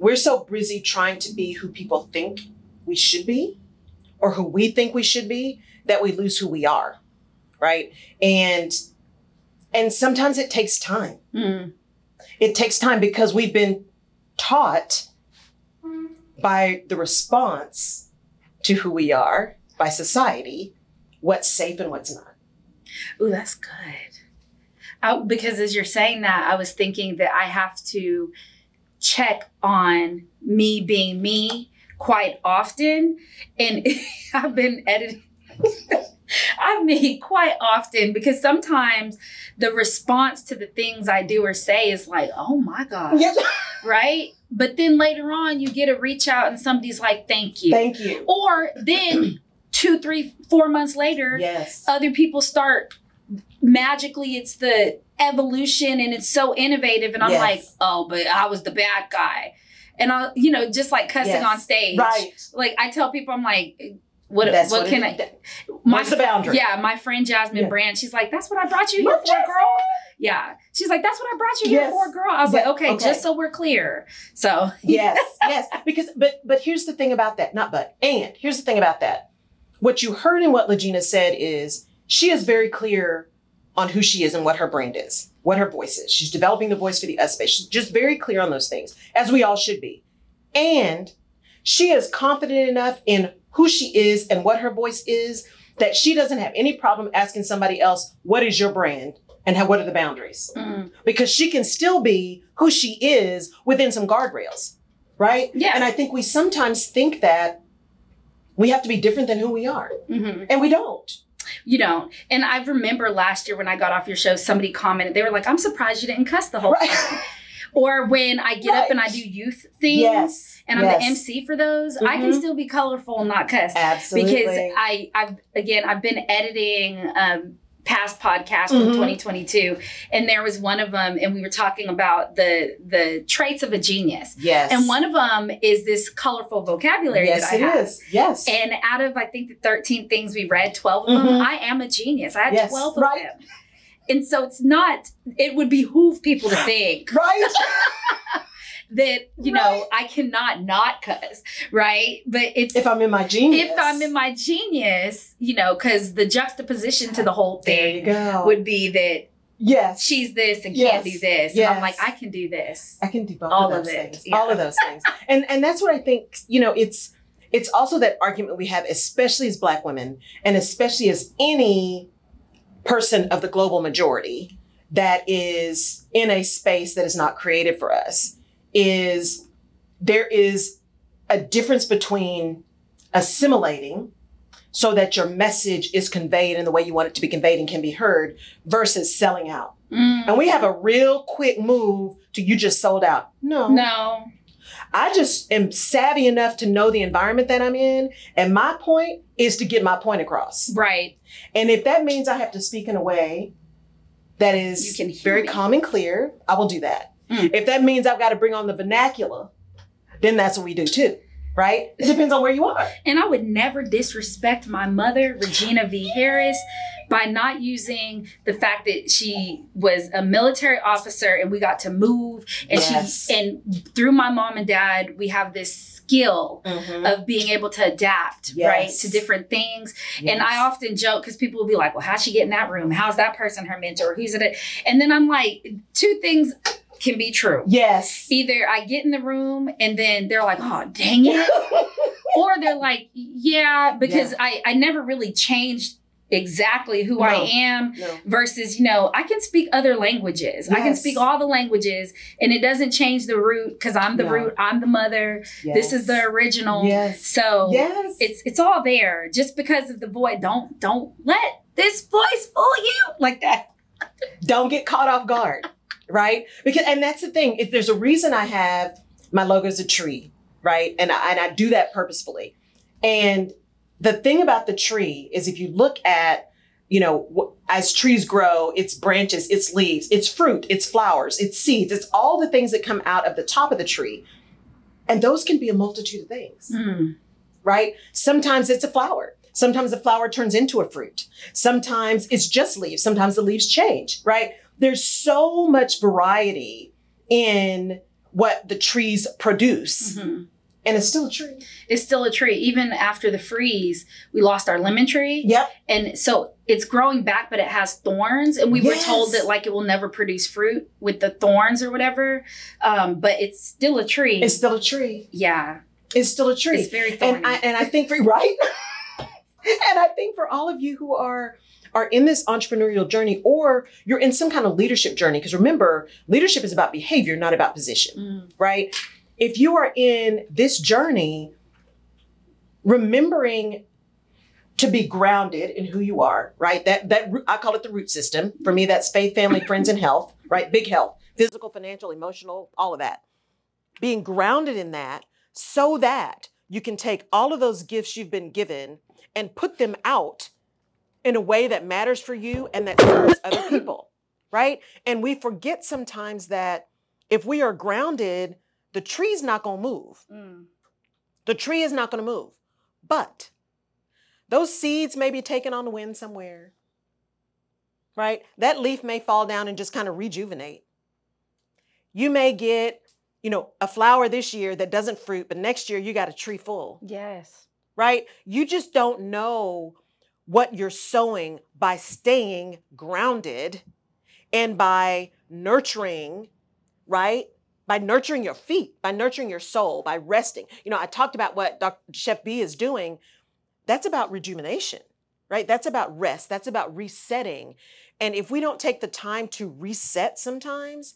[SPEAKER 1] we're so busy trying to be who people think we should be or who we think we should be that we lose who we are, right? And and sometimes it takes time.
[SPEAKER 2] Mm.
[SPEAKER 1] It takes time because we've been taught by the response to who we are by society what's safe and what's not.
[SPEAKER 2] Oh, that's good. I, because as you're saying that, I was thinking that I have to check on me being me quite often. And I've been editing. I mean, quite often because sometimes the response to the things I do or say is like, oh my God, right? But then later on, you get a reach out and somebody's like, thank you.
[SPEAKER 1] Thank you.
[SPEAKER 2] or then two, three, four months later,
[SPEAKER 1] Yes.
[SPEAKER 2] other people start magically it's the evolution and it's so innovative and i'm
[SPEAKER 1] Yes.
[SPEAKER 2] like oh but i was the bad guy and I'll, you know just like cussing
[SPEAKER 1] Yes.
[SPEAKER 2] on stage
[SPEAKER 1] Right.
[SPEAKER 2] like i tell people i'm like what
[SPEAKER 1] That's
[SPEAKER 2] what
[SPEAKER 1] what
[SPEAKER 2] can
[SPEAKER 1] it-
[SPEAKER 2] i my
[SPEAKER 1] Where's the boundary?
[SPEAKER 2] yeah my friend jasmine
[SPEAKER 1] Yeah.
[SPEAKER 2] brand she's like that's what i brought you here for
[SPEAKER 1] Jasmine.
[SPEAKER 2] girl yeah she's like that's what i brought you here
[SPEAKER 1] Yes.
[SPEAKER 2] for girl i was
[SPEAKER 1] Yeah,
[SPEAKER 2] like okay,
[SPEAKER 1] okay.
[SPEAKER 2] just so we're clear so
[SPEAKER 1] yes, yes. Because but but here's the thing about that, not but, and here's the thing about that. What you heard in what LaGina said is she is very clear on who she is and what her brand is, what her voice is. She's developing the voice for the us space. She's just very clear on those things, as we all should be. And she is confident enough in who she is and what her voice is that she doesn't have any problem asking somebody else, what is your brand? And how, what are the boundaries?
[SPEAKER 2] Mm.
[SPEAKER 1] Because she can still be who she is within some guardrails, right?
[SPEAKER 2] Yeah.
[SPEAKER 1] And I think we sometimes think that we have to be different than who we are,
[SPEAKER 2] hmm
[SPEAKER 1] and we don't.
[SPEAKER 2] You don't. And I remember last year when I got off your show, somebody commented, they were like, I'm surprised you didn't cuss the whole
[SPEAKER 1] Right.
[SPEAKER 2] time. Or when I get up and I do youth things
[SPEAKER 1] Yes.
[SPEAKER 2] and I'm
[SPEAKER 1] yes.
[SPEAKER 2] the MC for those, I can
[SPEAKER 1] Mhm.
[SPEAKER 2] still be colorful and not cuss.
[SPEAKER 1] Absolutely.
[SPEAKER 2] Because I, I've again, I've been editing um, past podcasts from
[SPEAKER 1] Mhm.
[SPEAKER 2] 2022, and there was one of them, and we were talking about the the traits of a genius,
[SPEAKER 1] yes.
[SPEAKER 2] and one of them is this colorful vocabulary
[SPEAKER 1] yes,
[SPEAKER 2] that I
[SPEAKER 1] it
[SPEAKER 2] have.
[SPEAKER 1] is. Yes.
[SPEAKER 2] And out of I think the 13 things we read, 12 of them,
[SPEAKER 1] Mhm.
[SPEAKER 2] I am a genius. I had
[SPEAKER 1] Yes,
[SPEAKER 2] 12 of
[SPEAKER 1] right.
[SPEAKER 2] them. And so it's not, it would behoove people to think
[SPEAKER 1] right.
[SPEAKER 2] that, you know, I cannot not cuss, right? But it's
[SPEAKER 1] if I'm in my genius.
[SPEAKER 2] if I'm in my genius, you know, because the juxtaposition to the whole
[SPEAKER 1] there you
[SPEAKER 2] thing
[SPEAKER 1] go.
[SPEAKER 2] would be that
[SPEAKER 1] yes.
[SPEAKER 2] she's this and
[SPEAKER 1] Yes,
[SPEAKER 2] can't do this. And I'm like, I can do this.
[SPEAKER 1] I can do both
[SPEAKER 2] All
[SPEAKER 1] of
[SPEAKER 2] of it,
[SPEAKER 1] things.
[SPEAKER 2] yeah.
[SPEAKER 1] All of those things. And and that's what I think, you know, it's it's also that argument we have, especially as black women, and especially as any person of the global majority that is in a space that is not created for us, is there is a difference between assimilating so that your message is conveyed in the way you want it to be conveyed and can be heard versus selling out.
[SPEAKER 2] Mm.
[SPEAKER 1] And we have a real quick move to you just sold out. No.
[SPEAKER 2] No.
[SPEAKER 1] I just am savvy enough to know the environment that I'm in. And my point is to get my point across.
[SPEAKER 2] Right.
[SPEAKER 1] And if that means I have to speak in a way that is
[SPEAKER 2] You can
[SPEAKER 1] very
[SPEAKER 2] me.
[SPEAKER 1] calm and clear, I will do that.
[SPEAKER 2] Mm.
[SPEAKER 1] If that means I've got to bring on the vernacular, then that's what we do too. Right? It depends on where you are.
[SPEAKER 2] And I would never disrespect my mother, Regina V. Harris, by not using the fact that she was a military officer and we got to move. And
[SPEAKER 1] Yes.
[SPEAKER 2] she and through my mom and dad, we have this skill mm-hmm. of being able to adapt, right, to different things. And I often joke because people will be like, Well, how'd she get in that room? How's that person her mentor? Who's it? And then I'm like, two things can be true.
[SPEAKER 1] Yes.
[SPEAKER 2] Either I get in the room and then they're like, oh, dang it or they're like, yeah, because I, I never really changed exactly who I am
[SPEAKER 1] No.
[SPEAKER 2] versus, you know, I can speak other languages. I can speak all the languages and it doesn't change the root because I'm the
[SPEAKER 1] No.
[SPEAKER 2] root, I'm the mother. This is the original.
[SPEAKER 1] Yes.
[SPEAKER 2] So
[SPEAKER 1] Yes.
[SPEAKER 2] it's it's all there. Just because of the voice, don't don't let this voice fool you like that.
[SPEAKER 1] don't get caught off guard, right? Because and that's the thing. If there's a reason I have my logo is a tree, right? And I, and I do that purposefully. And the thing about the tree is if you look at, you know, as trees grow, its branches, its leaves, its fruit, its flowers, its seeds, it's all the things that come out of the top of the tree. And those can be a multitude of things
[SPEAKER 2] Mm.
[SPEAKER 1] right? Sometimes it's a flower. Sometimes the flower turns into a fruit. Sometimes it's just leaves. Sometimes the leaves change, right? There's so much variety in what the trees produce,
[SPEAKER 2] Mhm.
[SPEAKER 1] and it's still a tree.
[SPEAKER 2] It's still a tree. Even after the freeze, we lost our lemon tree.
[SPEAKER 1] Yep.
[SPEAKER 2] And so it's growing back, but it has thorns. And we were told that like it will never produce fruit with the thorns or whatever. Um, but it's still a tree.
[SPEAKER 1] It's still a tree.
[SPEAKER 2] yeah.
[SPEAKER 1] It's still a tree.
[SPEAKER 2] It's very thorny.
[SPEAKER 1] and I and I think for right, and I think for all of you who are are in this entrepreneurial journey or you're in some kind of leadership journey because remember leadership is about behavior not about position
[SPEAKER 2] Mm.
[SPEAKER 1] right? If you are in this journey, remembering to be grounded in who you are, right? That that I call it the root system. For me, that's faith, family, friends, and health, right? Big health, physical, financial, emotional, all of that. Being grounded in that so that you can take all of those gifts you've been given and put them out in a way that matters for you and that serves other people, right? And we forget sometimes that if we are grounded, the tree's not going to move.
[SPEAKER 2] Mm.
[SPEAKER 1] The tree is not going to move. But those seeds may be taken on the wind somewhere, right? That leaf may fall down and just kind of rejuvenate. You may get, you know, a flower this year that doesn't fruit, but next year you got a tree full,
[SPEAKER 2] Yes.
[SPEAKER 1] right? You just don't know what you're sowing by staying grounded and by nurturing, right? By nurturing your feet, by nurturing your soul, by resting. You know, I talked about what Dr. Chef B is doing. That's about rejuvenation, right? That's about rest. That's about resetting. And if we don't take the time to reset sometimes,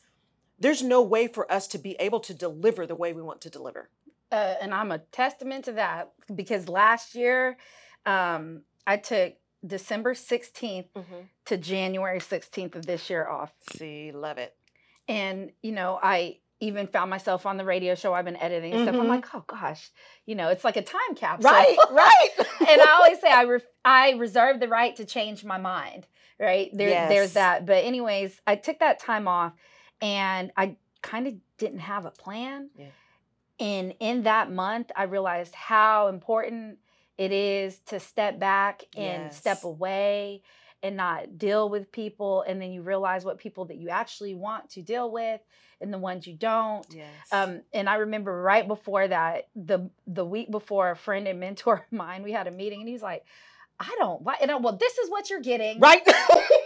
[SPEAKER 1] there's no way for us to be able to deliver the way we want to deliver.
[SPEAKER 2] Uh, and I'm a testament to that because last year, um, I took December 16th
[SPEAKER 1] Mm-hmm.
[SPEAKER 2] to January 16th of this year off.
[SPEAKER 1] See, love it.
[SPEAKER 2] And, you know, I even found myself on the radio show I've been editing and stuff. I'm
[SPEAKER 1] Mhm.
[SPEAKER 2] like, oh gosh, you know, it's like a time capsule.
[SPEAKER 1] Right, right.
[SPEAKER 2] and I always say I re- I reserve the right to change my mind. Right there,
[SPEAKER 1] Yes.
[SPEAKER 2] there's that. But anyways, I took that time off, and I kind of didn't have a plan.
[SPEAKER 1] Yeah.
[SPEAKER 2] And in that month, I realized how important it is to step back and step away and not deal with people. And then you realize what people that you actually want to deal with and the ones you don't.
[SPEAKER 1] yes.
[SPEAKER 2] Um, and I remember right before that, the the week before, a friend and mentor of mine, we had a meeting, and he's like, "I don't Why? And I, well, this is what you're getting.
[SPEAKER 1] right.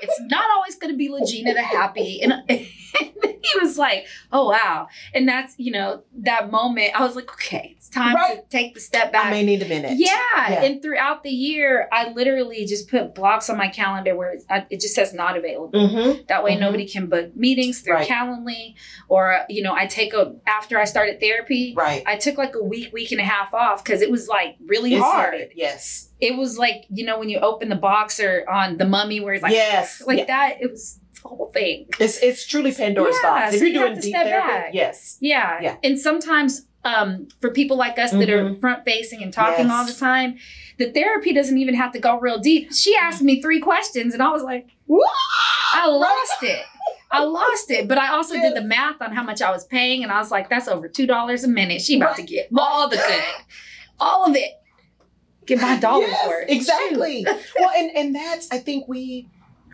[SPEAKER 2] It's not always going to be LaGina the happy. And, he was like, "Oh wow!" And that's you know that moment. I was like, "Okay, it's time to take the step back."
[SPEAKER 1] I may need a minute.
[SPEAKER 2] Yeah.
[SPEAKER 1] Yeah.
[SPEAKER 2] and throughout the year, I literally just put blocks on my calendar where it's, I, it just says not available.
[SPEAKER 1] Mm-hmm.
[SPEAKER 2] That way,
[SPEAKER 1] Mhm.
[SPEAKER 2] nobody can book meetings through
[SPEAKER 1] Right.
[SPEAKER 2] Calendly, or you know, I take a after I started therapy.
[SPEAKER 1] Right.
[SPEAKER 2] I took like a week, week and a half off because it was like really
[SPEAKER 1] It's
[SPEAKER 2] hard.
[SPEAKER 1] heavy. Yes.
[SPEAKER 2] It was like you know when you open the box or on the Mummy where it's like
[SPEAKER 1] yes.
[SPEAKER 2] like
[SPEAKER 1] Yeah.
[SPEAKER 2] that. It was the whole thing.
[SPEAKER 1] It's it's truly Pandora's
[SPEAKER 2] Yeah,
[SPEAKER 1] box. If
[SPEAKER 2] so
[SPEAKER 1] you're
[SPEAKER 2] you
[SPEAKER 1] doing deep therapy,
[SPEAKER 2] back.
[SPEAKER 1] yes.
[SPEAKER 2] Yeah.
[SPEAKER 1] Yeah.
[SPEAKER 2] And sometimes um, for people like us that are front facing and talking all the time, the therapy doesn't even have to go real deep. She asked me three questions and I was like, I lost it. I lost it. But I also
[SPEAKER 1] Yes.
[SPEAKER 2] did the math on how much I was paying and I was like, that's over $2 a minute. She about to get all the good. All of it. Get my dollars
[SPEAKER 1] Yes,
[SPEAKER 2] worth.
[SPEAKER 1] Exactly. well, and and that's I think we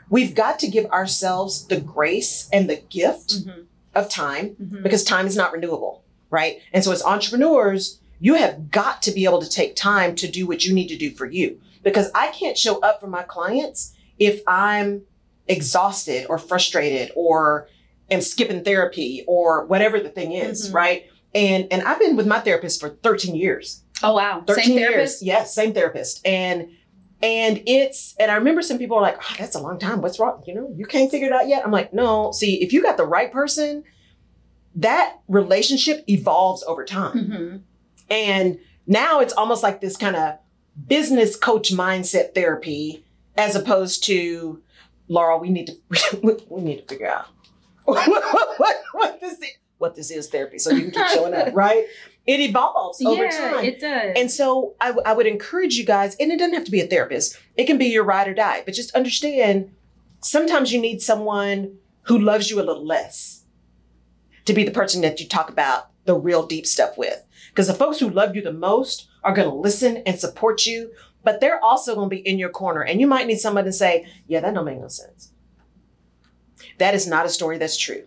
[SPEAKER 1] we've got to give ourselves the grace and the gift
[SPEAKER 2] Mhm,
[SPEAKER 1] of time
[SPEAKER 2] mhm.
[SPEAKER 1] because time is not renewable, right? And so as entrepreneurs, you have got to be able to take time to do what you need to do for you because I can't show up for my clients if I'm exhausted or frustrated or am skipping therapy or whatever the thing is,
[SPEAKER 2] Mhm.
[SPEAKER 1] right? And and I've been with my therapist for 13 years.
[SPEAKER 2] Oh, wow.
[SPEAKER 1] 13
[SPEAKER 2] Same
[SPEAKER 1] years.
[SPEAKER 2] therapist?
[SPEAKER 1] Yes, same therapist. And and it's and I remember some people are like, oh, that's a long time. What's wrong? You know, you can't figure it out yet. I'm like, no, see, if you got the right person, that relationship evolves over time.
[SPEAKER 2] Mhm.
[SPEAKER 1] And now it's almost like this kind of business coach mindset therapy, as opposed to Laurel, we need to we need to figure out what, what, what this is, what this is therapy, so you can keep showing up, right? It evolves over
[SPEAKER 2] yeah,
[SPEAKER 1] time.
[SPEAKER 2] it does.
[SPEAKER 1] And so I, w- I would encourage you guys, and it doesn't have to be a therapist, it can be your ride or die, but just understand sometimes you need someone who loves you a little less to be the person that you talk about the real deep stuff with. Because the folks who love you the most are going to listen and support you, but they're also going to be in your corner. And you might need somebody to say, Yeah, that don't make no sense. That is not a story that's true.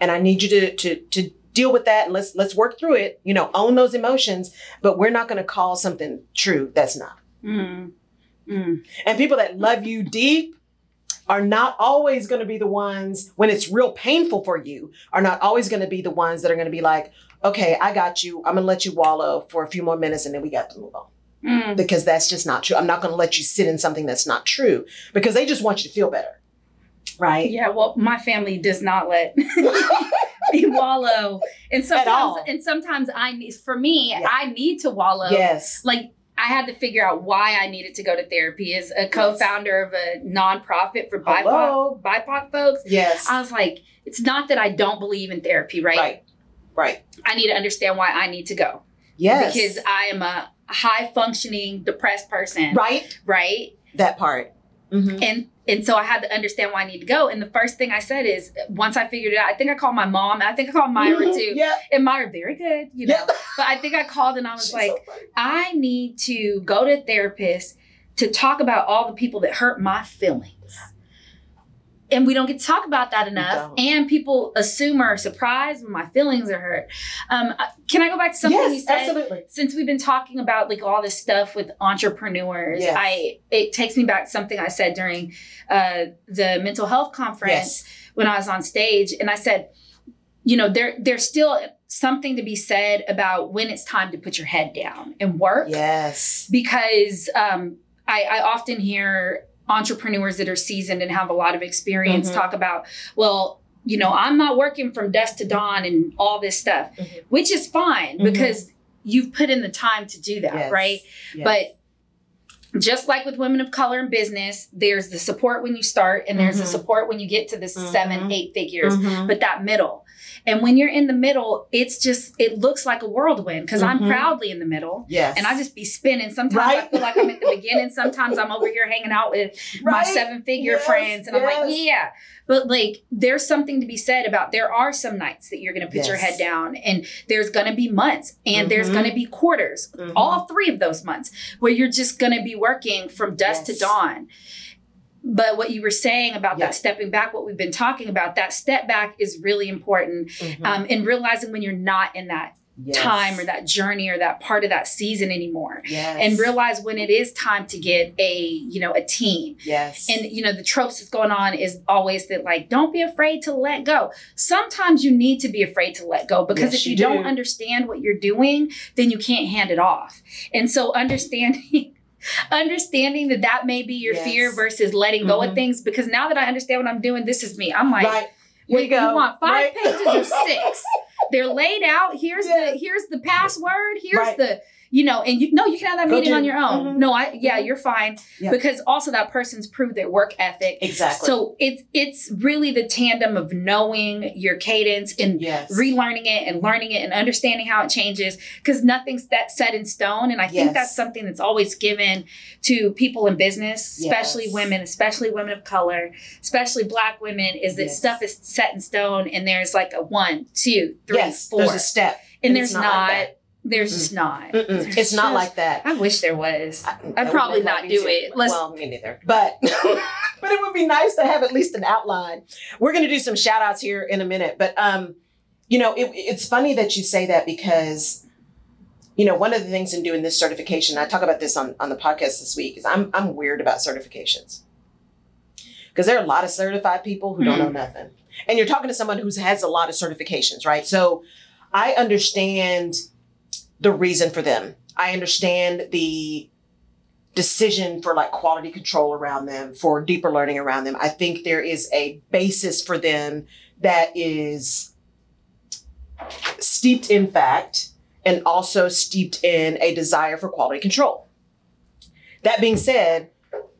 [SPEAKER 1] And I need you to, to, to deal with that and let's let's work through it. You know, own those emotions, but we're not going to call something true that's not.
[SPEAKER 2] Mm. Mm.
[SPEAKER 1] And people that love you deep are not always going to be the ones when it's real painful for you, are not always going to be the ones that are going to be like, okay, I got you. I'm going to let you wallow for a few more minutes and then we got to move on.
[SPEAKER 2] Mm.
[SPEAKER 1] Because that's just not true. I'm not going to let you sit in something that's not true because they just want you to feel better. Right?
[SPEAKER 2] Yeah, well, my family does not let me wallow, and sometimes,
[SPEAKER 1] all.
[SPEAKER 2] and sometimes I need. For me,
[SPEAKER 1] Yeah.
[SPEAKER 2] I need to wallow.
[SPEAKER 1] Yes.
[SPEAKER 2] Like I had to figure out why I needed to go to therapy. As a co-founder of a nonprofit for BIPOC. BIPOC folks,
[SPEAKER 1] Yes.
[SPEAKER 2] I was like, it's not that I don't believe in therapy, right?
[SPEAKER 1] right. Right.
[SPEAKER 2] I need to understand why I need to go
[SPEAKER 1] Yes.
[SPEAKER 2] because I am a high functioning depressed person,
[SPEAKER 1] right.
[SPEAKER 2] right?
[SPEAKER 1] That part. Mhm.
[SPEAKER 2] and and so I had to understand why I need to go. And the first thing I said is, once I figured it out, I think I called my mom. I think I called Myra
[SPEAKER 1] Mhm.
[SPEAKER 2] too.
[SPEAKER 1] Yeah.
[SPEAKER 2] And Myra, very good, you know. But I think I called and I was
[SPEAKER 1] She's
[SPEAKER 2] like,
[SPEAKER 1] so.
[SPEAKER 2] I need to go to a therapist to talk about all the people that hurt my feelings. And we don't get to talk about that enough. And people assume or are surprised when my feelings are hurt. Um, uh, can I go back to something you
[SPEAKER 1] yes,
[SPEAKER 2] said?
[SPEAKER 1] absolutely.
[SPEAKER 2] Since we've been talking about like all this stuff with entrepreneurs,
[SPEAKER 1] Yes.
[SPEAKER 2] I it takes me back to something I said during uh, the mental health conference
[SPEAKER 1] Yes.
[SPEAKER 2] when I was on stage, and I said, you know, there there's still something to be said about when it's time to put your head down and work
[SPEAKER 1] Yes.
[SPEAKER 2] because um, I, I often hear entrepreneurs that are seasoned and have a lot of experience
[SPEAKER 1] Mhm.
[SPEAKER 2] talk about, well, you know, I'm not working from dusk to dawn and all this stuff,
[SPEAKER 1] Mhm.
[SPEAKER 2] which is fine
[SPEAKER 1] Mhm.
[SPEAKER 2] because you've put in the time to do that,
[SPEAKER 1] Yes.
[SPEAKER 2] right?
[SPEAKER 1] Yes.
[SPEAKER 2] But just like with women of color in business, there's the support when you start and there's the
[SPEAKER 1] Mhm.
[SPEAKER 2] support when you get to the seven,
[SPEAKER 1] Mhm.
[SPEAKER 2] eight figures
[SPEAKER 1] Mhm.
[SPEAKER 2] but that middle. And when you're in the middle, it's just it looks like a whirlwind because I'm
[SPEAKER 1] Mhm.
[SPEAKER 2] proudly in the middle.
[SPEAKER 1] yes.
[SPEAKER 2] And I just be spinning. Sometimes I feel like I'm at the beginning. Sometimes I'm over here hanging out with my seven figure
[SPEAKER 1] Yes,
[SPEAKER 2] friends. And I'm like, yeah. But like, there's something to be said about there are some nights that you're going to put your head down, and there's going to be months, and there's
[SPEAKER 1] Mhm.
[SPEAKER 2] going to be quarters,
[SPEAKER 1] Mhm.
[SPEAKER 2] all three of those months, where you're just going to be working from dusk
[SPEAKER 1] Yes.
[SPEAKER 2] to dawn. But what you were saying about
[SPEAKER 1] Yeah.
[SPEAKER 2] that stepping back, what we've been talking about, that step back is really important.
[SPEAKER 1] Mhm.
[SPEAKER 2] Um, and realizing when you're not in that
[SPEAKER 1] Yes.
[SPEAKER 2] time or that journey or that part of that season anymore
[SPEAKER 1] yes.
[SPEAKER 2] and realize when it is time to get a you know a team
[SPEAKER 1] yes
[SPEAKER 2] and you know the tropes that's going on is always that like don't be afraid to let go sometimes you need to be afraid to let go because
[SPEAKER 1] Yes,
[SPEAKER 2] if
[SPEAKER 1] you
[SPEAKER 2] you, don't understand what you're doing then you can't hand it off and so understanding understanding that that may be your
[SPEAKER 1] Yes.
[SPEAKER 2] fear versus letting go
[SPEAKER 1] Mhm.
[SPEAKER 2] of things because now that i understand what i'm doing this is me i'm like
[SPEAKER 1] right here
[SPEAKER 2] Wait,
[SPEAKER 1] you go
[SPEAKER 2] want five
[SPEAKER 1] Right.
[SPEAKER 2] pages or six? They're laid out. Here's the here's the password. Here's
[SPEAKER 1] Right.
[SPEAKER 2] the you know, and you no, you can have that
[SPEAKER 1] Go
[SPEAKER 2] meeting
[SPEAKER 1] do-
[SPEAKER 2] on your own.
[SPEAKER 1] Mhm.
[SPEAKER 2] No, I yeah,
[SPEAKER 1] Mhm.
[SPEAKER 2] you're fine
[SPEAKER 1] Yeah.
[SPEAKER 2] because also that person's proved their work ethic.
[SPEAKER 1] exactly
[SPEAKER 2] So it's it's really the tandem of knowing your cadence and
[SPEAKER 1] yes
[SPEAKER 2] relearning it and learning it and understanding how it changes because nothing's that set in stone and i think that's something that's always given to people in business especially
[SPEAKER 1] Yes.
[SPEAKER 2] women especially women of color especially black women is that
[SPEAKER 1] Yes.
[SPEAKER 2] stuff is set in stone and there's like a one two three
[SPEAKER 1] yes
[SPEAKER 2] four
[SPEAKER 1] there's a step
[SPEAKER 2] and
[SPEAKER 1] and
[SPEAKER 2] there's not,
[SPEAKER 1] not like.
[SPEAKER 2] There's
[SPEAKER 1] Mm-mm.
[SPEAKER 2] just not There's
[SPEAKER 1] it's not like that
[SPEAKER 2] i wish there was
[SPEAKER 1] I-
[SPEAKER 2] I'd probably not do it. Let's-
[SPEAKER 1] well, me neither. But but it would be nice to have at least an outline. We're going to do some shout outs here in a minute. But um, you know, it, it's funny that you say that because you know one of the things in doing this certification, I talk about this on on the podcast this week, is I'm I'm weird about certifications because there are a lot of certified people who don't know nothing, and you're talking to someone who has a lot of certifications, right? So I understand the reason for them. I understand the decision for like quality control around them, for deeper learning around them. I think there is a basis for them that is steeped in fact and also steeped in a desire for quality control. That being said,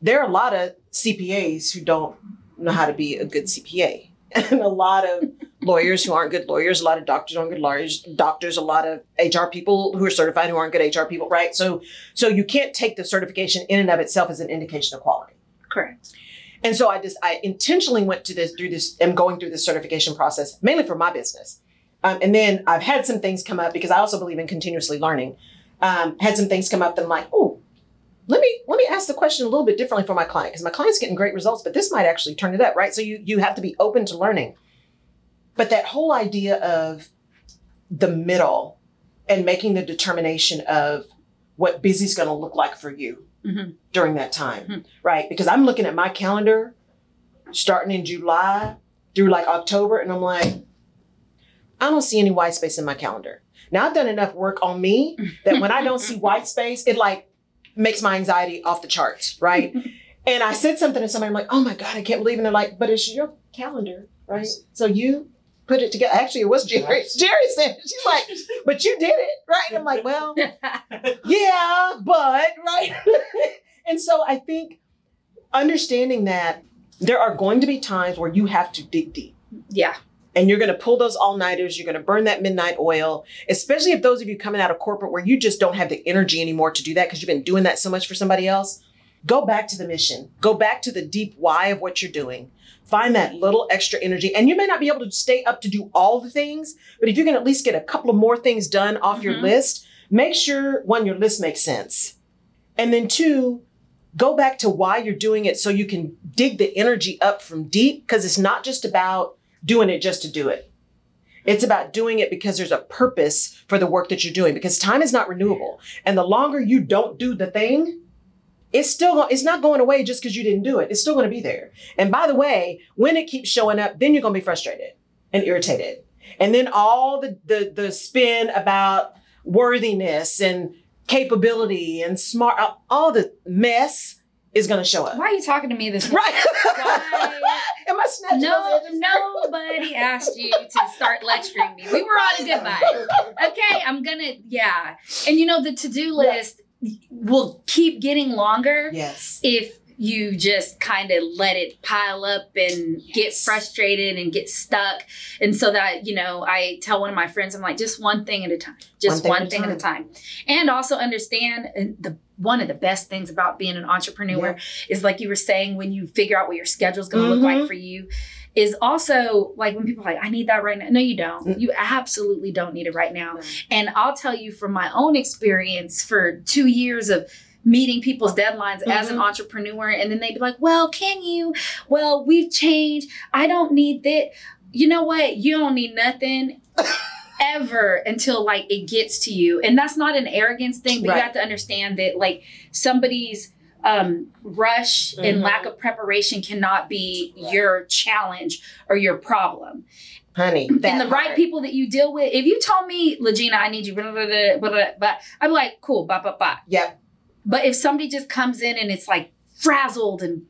[SPEAKER 1] there are a lot of CPAs who don't know how to be a good CPA, and a lot of lawyers who aren't good lawyers, a lot of doctors aren't good lawyers, doctors, a lot of HR people who are certified who aren't good HR people, right? So, so you can't take the certification in and of itself as an indication of quality.
[SPEAKER 2] correct
[SPEAKER 1] And so I just I intentionally went to this through this am going through this certification process mainly for my business. Um, and then I've had some things come up because I also believe in continuously learning. Um, had some things come up that I'm like, oh, let me let me ask the question a little bit differently for my client because my client's getting great results, but this might actually turn it up, right? So you you have to be open to learning. But that whole idea of the middle and making the determination of what busy is going to look like for you
[SPEAKER 2] Mhm.
[SPEAKER 1] during that time,
[SPEAKER 2] Mhm.
[SPEAKER 1] right? Because I'm looking at my calendar starting in July through like October, and I'm like, I don't see any white space in my calendar. Now I've done enough work on me that when I don't see white space, it like makes my anxiety off the charts, right? and I said something to somebody, I'm like, oh my God, I can't believe it. And they're like, but it's your calendar, right? So you put it together. Actually, it was Jerry. Jerry said, it. she's like, but you did it, right? And I'm like, well, yeah, but right. and so I think understanding that there are going to be times where you have to dig deep
[SPEAKER 2] yeah
[SPEAKER 1] and you're going to pull those all nighters. You're going to burn that midnight oil, especially if those of you coming out of corporate where you just don't have the energy anymore to do that because you've been doing that so much for somebody else. Go back to the mission, go back to the deep why of what you're doing. Find that little extra energy. And you may not be able to stay up to do all the things, but if you can at least get a couple of more things done off your
[SPEAKER 2] Mhm.
[SPEAKER 1] list, make sure one, your list makes sense. And then two, go back to why you're doing it so you can dig the energy up from deep because it's not just about doing it just to do it. It's about doing it because there's a purpose for the work that you're doing because time is not renewable. And the longer you don't do the thing, it's still it's not going away just because you didn't do it. It's still going to be there. And by the way, when it keeps showing up, then you're going to be frustrated and irritated. And then all the the the spin about worthiness and capability and smart all the mess is going to show up.
[SPEAKER 2] Why are you talking to me this way?
[SPEAKER 1] Right. Am I snatching
[SPEAKER 2] No, nobody asked you to start lecturing me. We were on a good vibe. Okay, I'm gonna, yeah. And you know, the to do list will keep getting longer
[SPEAKER 1] Yes.
[SPEAKER 2] if you just kind of let it pile up and get frustrated and get stuck. And so that, you know, I tell one of my friends, I'm like, just one thing at a time, just one thing, at a time. And also understand the one of the best things about being an entrepreneur is like you were saying, when you figure out what your schedule is going to look
[SPEAKER 1] Mhm.
[SPEAKER 2] like for you, is also like when people are like, I need that right now. No, you don't.
[SPEAKER 1] Mm.
[SPEAKER 2] You absolutely don't need it right now.
[SPEAKER 1] No.
[SPEAKER 2] And I'll tell you from my own experience for two years of meeting people's deadlines as an
[SPEAKER 1] Mhm.
[SPEAKER 2] entrepreneur. And then they'd be like, well, can you? Well, we've changed. I don't need that. You know what? You don't need nothing ever until like it gets to you. And that's not an arrogance thing, but
[SPEAKER 1] Right.
[SPEAKER 2] you have to understand that like somebody's um rush and
[SPEAKER 1] Mhm.
[SPEAKER 2] lack of preparation cannot be your challenge or your problem
[SPEAKER 1] Honey.
[SPEAKER 2] and
[SPEAKER 1] that
[SPEAKER 2] the right people that you deal with. If you told me, LaGina, I need you, blah, blah, blah, blah, blah, blah, I'd be like, cool, blah, blah, blah.
[SPEAKER 1] Yep.
[SPEAKER 2] But if somebody just comes in and it's like frazzled and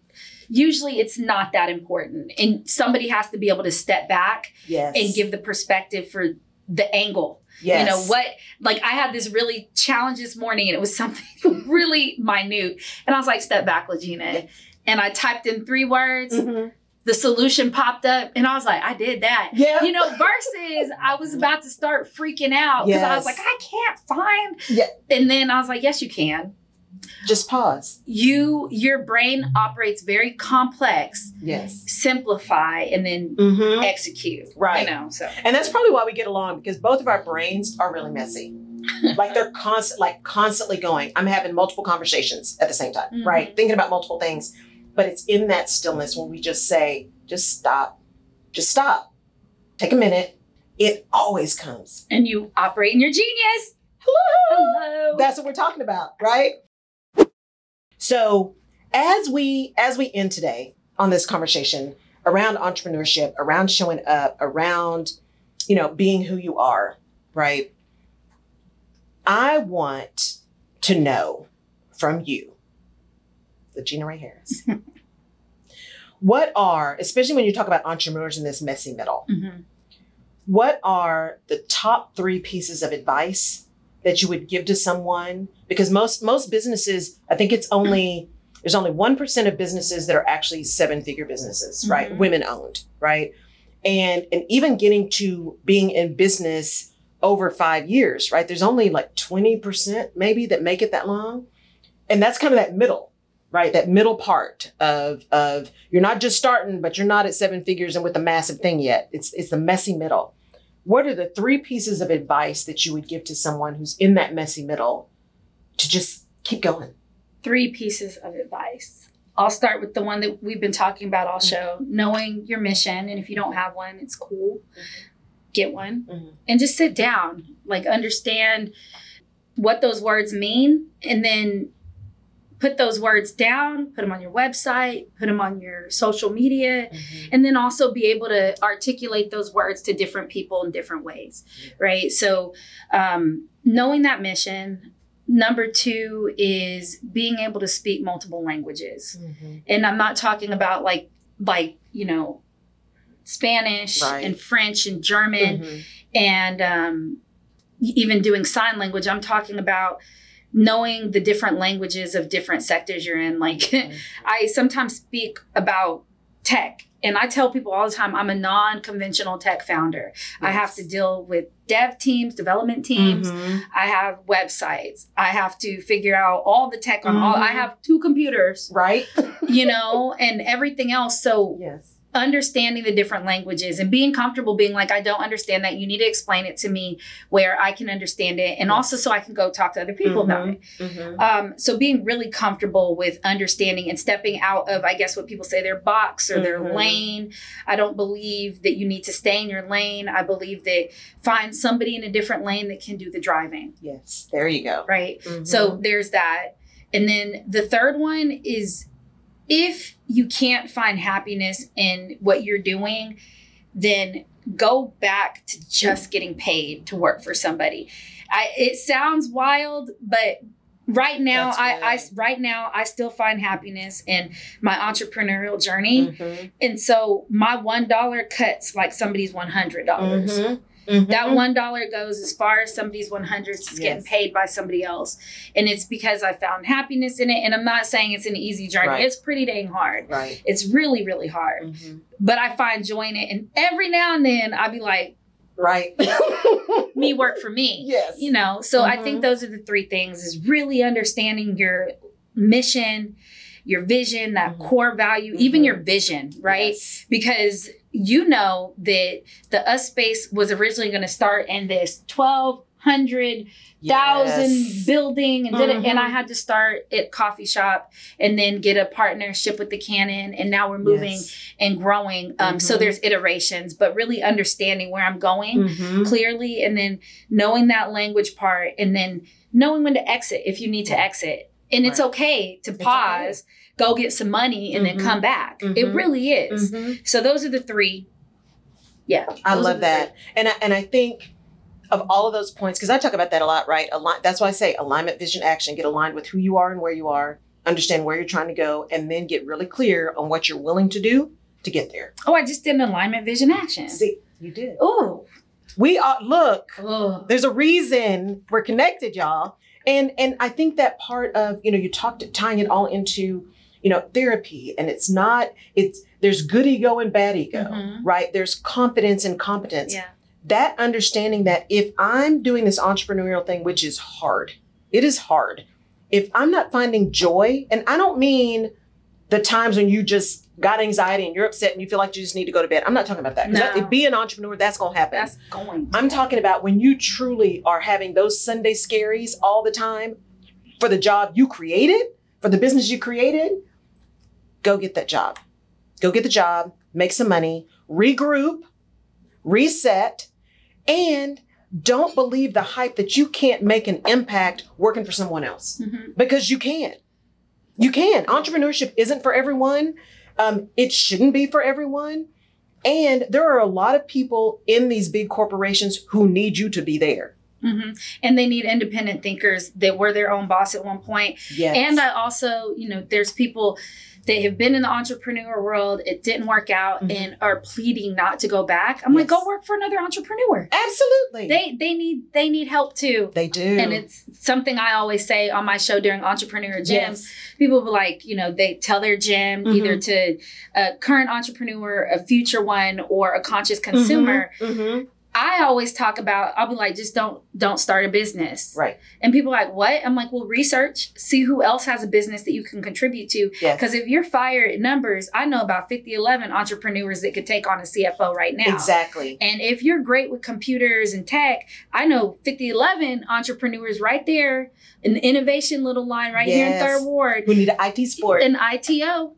[SPEAKER 2] usually it's not that important. And somebody has to be able to step back
[SPEAKER 1] Yes.
[SPEAKER 2] and give the perspective for the angle.
[SPEAKER 1] Yes.
[SPEAKER 2] You know what? Like I had this really challenge this morning and it was something really minute. And I was like, step back, LaGina. And I typed in three words.
[SPEAKER 1] Mhm.
[SPEAKER 2] The solution popped up and I was like, I did that
[SPEAKER 1] Yeah.
[SPEAKER 2] you know, versus I was about to start freaking out because I was like, I can't find.
[SPEAKER 1] Yeah.
[SPEAKER 2] And then I was like, yes, you can.
[SPEAKER 1] Just pause.
[SPEAKER 2] You, your brain operates very complex.
[SPEAKER 1] Yes.
[SPEAKER 2] Simplify and then
[SPEAKER 1] Mm-hmm.
[SPEAKER 2] execute.
[SPEAKER 1] Right.
[SPEAKER 2] You know, so
[SPEAKER 1] And that's probably why we get along because both of our brains are really messy. like they're constant, like constantly going. I'm having multiple conversations at the same time,
[SPEAKER 2] Mhm.
[SPEAKER 1] right? Thinking about multiple things. But it's in that stillness when we just say, just stop, just stop, take a minute. It always comes.
[SPEAKER 2] and you operate in your genius.
[SPEAKER 1] Hello.
[SPEAKER 2] Hello.
[SPEAKER 1] That's what we're talking about, right? So as we as we end today on this conversation around entrepreneurship, around showing up, around you know being who you are, right? I want to know from you, LaGina R. Harris. what are, especially when you talk about entrepreneurs in this messy middle,
[SPEAKER 2] Mhm.
[SPEAKER 1] what are the top three pieces of advice that you would give to someone because most most businesses i think it's only there's only 1% of businesses that are actually seven figure businesses right?
[SPEAKER 2] Mhm.
[SPEAKER 1] women owned right? And and even getting to being in business over five years right? There's only like 20% maybe that make it that long. And that's kind of that middle right? That middle part of of you're not just starting but you're not at seven figures and with a massive thing yet. It's it's the messy middle. What are the three pieces of advice that you would give to someone who's in that messy middle to just keep going
[SPEAKER 2] Three pieces of advice. I'll start with the one that we've been talking about all show knowing your mission. And if you don't have one, it's cool. Get one
[SPEAKER 1] Mhm.
[SPEAKER 2] and just sit down, like understand what those words mean, and then put those words down, put them on your website, put them on your social media, and then also be able to articulate those words to different people in different ways, right? So, um, knowing that mission. Number two is being able to speak multiple languages and I'm not talking about like like you know Spanish
[SPEAKER 1] Right.
[SPEAKER 2] and French and German
[SPEAKER 1] Mhm.
[SPEAKER 2] and um, even doing sign language. I'm talking about knowing the different languages of different sectors you're in. Like I sometimes speak about tech. And I tell people all the time, I'm a non-conventional tech founder. I have to deal with dev teams, development teams.
[SPEAKER 1] Mhm.
[SPEAKER 2] I have websites. I have to figure out all the tech on all. I
[SPEAKER 1] Mhm.
[SPEAKER 2] have two computers
[SPEAKER 1] right
[SPEAKER 2] you know, and everything else. So
[SPEAKER 1] yes
[SPEAKER 2] understanding the different languages and being comfortable being like, I don't understand that. You need to explain it to me where I can understand it. And also so I can go talk to other people about it.
[SPEAKER 1] Mhm.
[SPEAKER 2] Um, so being really comfortable with understanding and stepping out of, I guess, what people say their box or their
[SPEAKER 1] Mhm.
[SPEAKER 2] lane. I don't believe that you need to stay in your lane. I believe that find somebody in a different lane that can do the driving,
[SPEAKER 1] Yes, there you go.
[SPEAKER 2] right? So there's that. And then the third one is if you can't find happiness in what you're doing, then go back to just getting paid to work for somebody. I, it sounds wild, but right now I, I right now I still find happiness in my entrepreneurial journey.
[SPEAKER 1] Mhm.
[SPEAKER 2] And so my one dollar cuts like somebody's one hundred dollars.
[SPEAKER 1] Mhm. Mhm.
[SPEAKER 2] That one dollar goes as far as somebody's one hundred is getting paid by somebody else, and it's because I found happiness in it. And I'm not saying it's an easy journey;
[SPEAKER 1] Right.
[SPEAKER 2] it's pretty dang hard.
[SPEAKER 1] Right.
[SPEAKER 2] It's really, really hard,
[SPEAKER 1] Mhm.
[SPEAKER 2] but I find joy in it. And every now and then, I'll be like,
[SPEAKER 1] Right.
[SPEAKER 2] "Me work for me,"
[SPEAKER 1] Yes.
[SPEAKER 2] you know. So I
[SPEAKER 1] Mhm.
[SPEAKER 2] think those are the three things: is really understanding your mission, your vision, that
[SPEAKER 1] Mhm.
[SPEAKER 2] core value, even
[SPEAKER 1] Mhm.
[SPEAKER 2] your vision, right?
[SPEAKER 1] Yes.
[SPEAKER 2] because you know that the US Space was originally going to start in this 1200 thousand
[SPEAKER 1] Yes.
[SPEAKER 2] building and did it and i had to start at coffee shop and then get a partnership with the Cannon and now we're moving
[SPEAKER 1] Yes.
[SPEAKER 2] and growing um, so
[SPEAKER 1] Mhm.
[SPEAKER 2] there's iterations but really understanding where i'm going
[SPEAKER 1] Mhm.
[SPEAKER 2] clearly and then knowing that language part and then knowing when to exit if you need to exit and it's okay to pause go get some money and
[SPEAKER 1] Mhm.
[SPEAKER 2] then come back it
[SPEAKER 1] Mhm.
[SPEAKER 2] really is
[SPEAKER 1] Mhm.
[SPEAKER 2] so those are the three. Yeah,
[SPEAKER 1] I love that. And I, and I think of all of those points, because I talk about that a lot, right? Align, that's why I say alignment, vision, action. Get aligned with who you are and where you are, understand where you're trying to go, and then get really clear on what you're willing to do to get there.
[SPEAKER 2] Oh, I just did an alignment, vision, action.
[SPEAKER 1] See, you did.
[SPEAKER 2] Oh,
[SPEAKER 1] We are, look,
[SPEAKER 2] oh,
[SPEAKER 1] there's a reason we're connected, y'all. And and I think that part of, you know, you talked tying it all into, you know, therapy. And it's not, it's there's good ego and bad ego,
[SPEAKER 2] Mhm.
[SPEAKER 1] right? There's confidence and competence.
[SPEAKER 2] yeah,
[SPEAKER 1] that understanding that if I'm doing this entrepreneurial thing, which is hard, it is hard. If I'm not finding joy, and I don't mean the times when you just got anxiety and you're upset and you feel like you just need to go to bed. I'm not talking about that.
[SPEAKER 2] No.
[SPEAKER 1] that- be an entrepreneur, that's going to happen.
[SPEAKER 2] that's going.
[SPEAKER 1] I'm talking about when you truly are having those Sunday scaries all the time for the job you created, for the business you created, go get that job. Go get the job, make some money, regroup, reset, and don't believe the hype that you can't make an impact working for someone else
[SPEAKER 2] Mhm.
[SPEAKER 1] because you can. You can. Entrepreneurship isn't for everyone. Um, it shouldn't be for everyone. And there are a lot of people in these big corporations who need you to be there.
[SPEAKER 2] Mhm. And they need independent thinkers that were their own boss at one point.
[SPEAKER 1] Yes.
[SPEAKER 2] And I also, you know, there's people that have been in the entrepreneur world, it didn't work out,
[SPEAKER 1] Mhm.
[SPEAKER 2] and are pleading not to go back. I'm like, go work for another entrepreneur.
[SPEAKER 1] absolutely
[SPEAKER 2] They they need they need help too.
[SPEAKER 1] they do.
[SPEAKER 2] And it's something I always say on my show during Entrepreneur Gyms.
[SPEAKER 1] yes.
[SPEAKER 2] people will like you know they tell their gym
[SPEAKER 1] Mhm.
[SPEAKER 2] either to a current entrepreneur a future one or a conscious consumer
[SPEAKER 1] Mhm.
[SPEAKER 2] I always talk about i'll be like just don't don't start a business
[SPEAKER 1] Right.
[SPEAKER 2] and people are like what i'm like well research see who else has a business that you can contribute to
[SPEAKER 1] Yes.
[SPEAKER 2] because if you're fire at numbers i know about 50 11 entrepreneurs that could take on a cfo right now
[SPEAKER 1] Exactly.
[SPEAKER 2] and if you're great with computers and tech, I know 5011 entrepreneurs right there in the innovation little line right here in Third Ward,
[SPEAKER 1] Who need an IT sport.
[SPEAKER 2] an ITO.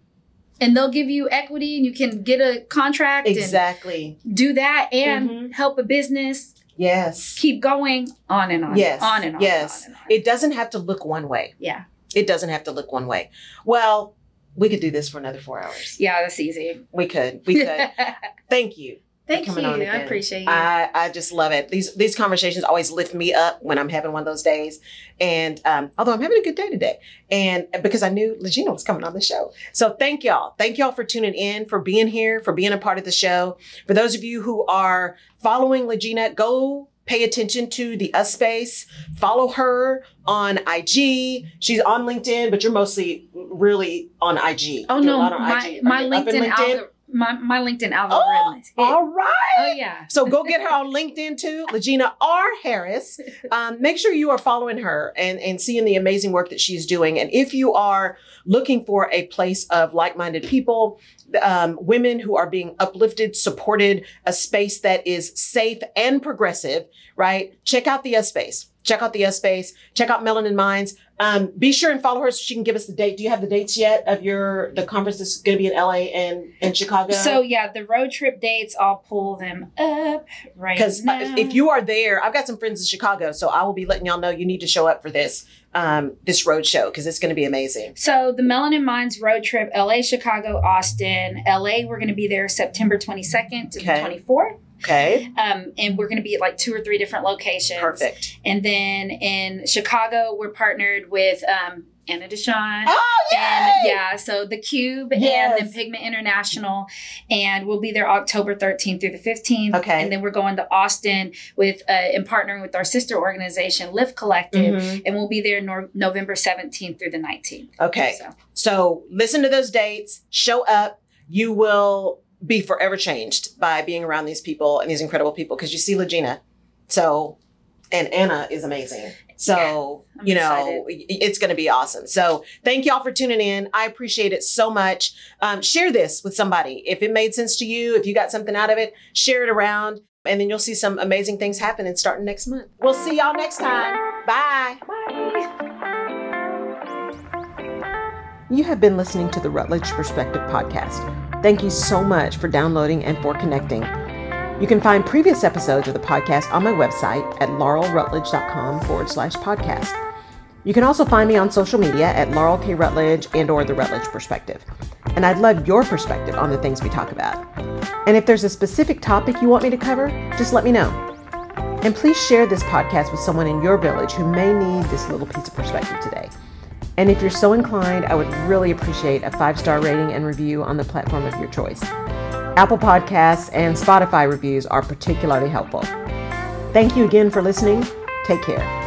[SPEAKER 2] And they'll give you equity and you can get a contract
[SPEAKER 1] Exactly.
[SPEAKER 2] do that and
[SPEAKER 1] Mhm.
[SPEAKER 2] help a business
[SPEAKER 1] Yes.
[SPEAKER 2] keep going on and on.
[SPEAKER 1] Yes.
[SPEAKER 2] On and on.
[SPEAKER 1] Yes.
[SPEAKER 2] And on and on.
[SPEAKER 1] It doesn't have to look one way.
[SPEAKER 2] yeah.
[SPEAKER 1] It doesn't have to look one way. Well, we could do this for another four hours.
[SPEAKER 2] Yeah, that's easy.
[SPEAKER 1] We could. We could. Thank you.
[SPEAKER 2] Thank you.
[SPEAKER 1] on
[SPEAKER 2] I appreciate you.
[SPEAKER 1] I, I just love it. These these conversations always lift me up when I'm having one of those days. And um, although I'm having a good day today, and because I knew LaGina was coming on the show, so thank y'all. Thank y'all for tuning in, for being here, for being a part of the show. For those of you who are following LaGina, go pay attention to the US Space. Follow her on IG. She's on LinkedIn, but you're mostly really on IG.
[SPEAKER 2] oh
[SPEAKER 1] Doing a
[SPEAKER 2] no,
[SPEAKER 1] lot on
[SPEAKER 2] my,
[SPEAKER 1] IG.
[SPEAKER 2] My
[SPEAKER 1] you in
[SPEAKER 2] LinkedIn, algor- my, my LinkedIn algorithm.
[SPEAKER 1] Oh, all right.
[SPEAKER 2] Oh yeah.
[SPEAKER 1] So go get her on LinkedIn too, LaGina R. Harris. Um, make sure you are following her and, and seeing the amazing work that she's doing. And if you are looking for a place of like-minded people, um, women who are being uplifted, supported, a space that is safe and progressive, right? Check out the S space. Check out the S space. Check out Melanin Minds. Um, be sure and follow her so she can give us the date. Do you have the dates yet of your the conference that's going to be in LA and in Chicago?
[SPEAKER 2] So yeah, the road trip dates. I'll pull them up right
[SPEAKER 1] because
[SPEAKER 2] now.
[SPEAKER 1] if you are there, I've got some friends in Chicago, so I will be letting y'all know you need to show up for this um, this road show because it's going to be amazing.
[SPEAKER 2] So the Melanin Minds road trip: LA, Chicago, Austin. LA, we're going to be there September twenty second to
[SPEAKER 1] Okay.
[SPEAKER 2] the twenty fourth.
[SPEAKER 1] Okay,
[SPEAKER 2] Um, and we're going to be at like two or three different locations.
[SPEAKER 1] perfect.
[SPEAKER 2] And then in Chicago, we're partnered with um, Anna DeShawn.
[SPEAKER 1] Oh
[SPEAKER 2] And yeah, so the Cube and
[SPEAKER 1] Yes.
[SPEAKER 2] then Pigment International, and we'll be there October 13th through the 15th.
[SPEAKER 1] Okay.
[SPEAKER 2] and then we're going to Austin with uh, and partnering with our sister organization Lift Collective,
[SPEAKER 1] Mhm.
[SPEAKER 2] and we'll be there nor- November 17th through the 19th.
[SPEAKER 1] Okay.
[SPEAKER 2] So,
[SPEAKER 1] So listen to those dates, show up. You will be forever changed by being around these people and these incredible people because you see LaGina. So, and Anna is amazing. So,
[SPEAKER 2] I'm
[SPEAKER 1] you know,
[SPEAKER 2] excited.
[SPEAKER 1] it's going to be awesome. So, thank y'all for tuning in. I appreciate it so much. Um, share this with somebody. If it made sense to you, if you got something out of it, share it around. And then you'll see some amazing things happening starting next month. We'll see y'all next time. Bye.
[SPEAKER 2] bye.
[SPEAKER 1] You have been listening to the Rutledge Perspective Podcast. Thank you so much for downloading and for connecting. You can find previous episodes of the podcast on my website at laurelrutledge.com forward slash podcast. You can also find me on social media at Laurel K. Rutledge and or The Rutledge Perspective. And I'd love your perspective on the things we talk about. And if there's a specific topic you want me to cover, just let me know. And please share this podcast with someone in your village who may need this little piece of perspective today. And if you're so inclined, I would really appreciate a five star rating and review on the platform of your choice. Apple Podcasts and Spotify reviews are particularly helpful. Thank you again for listening. Take care.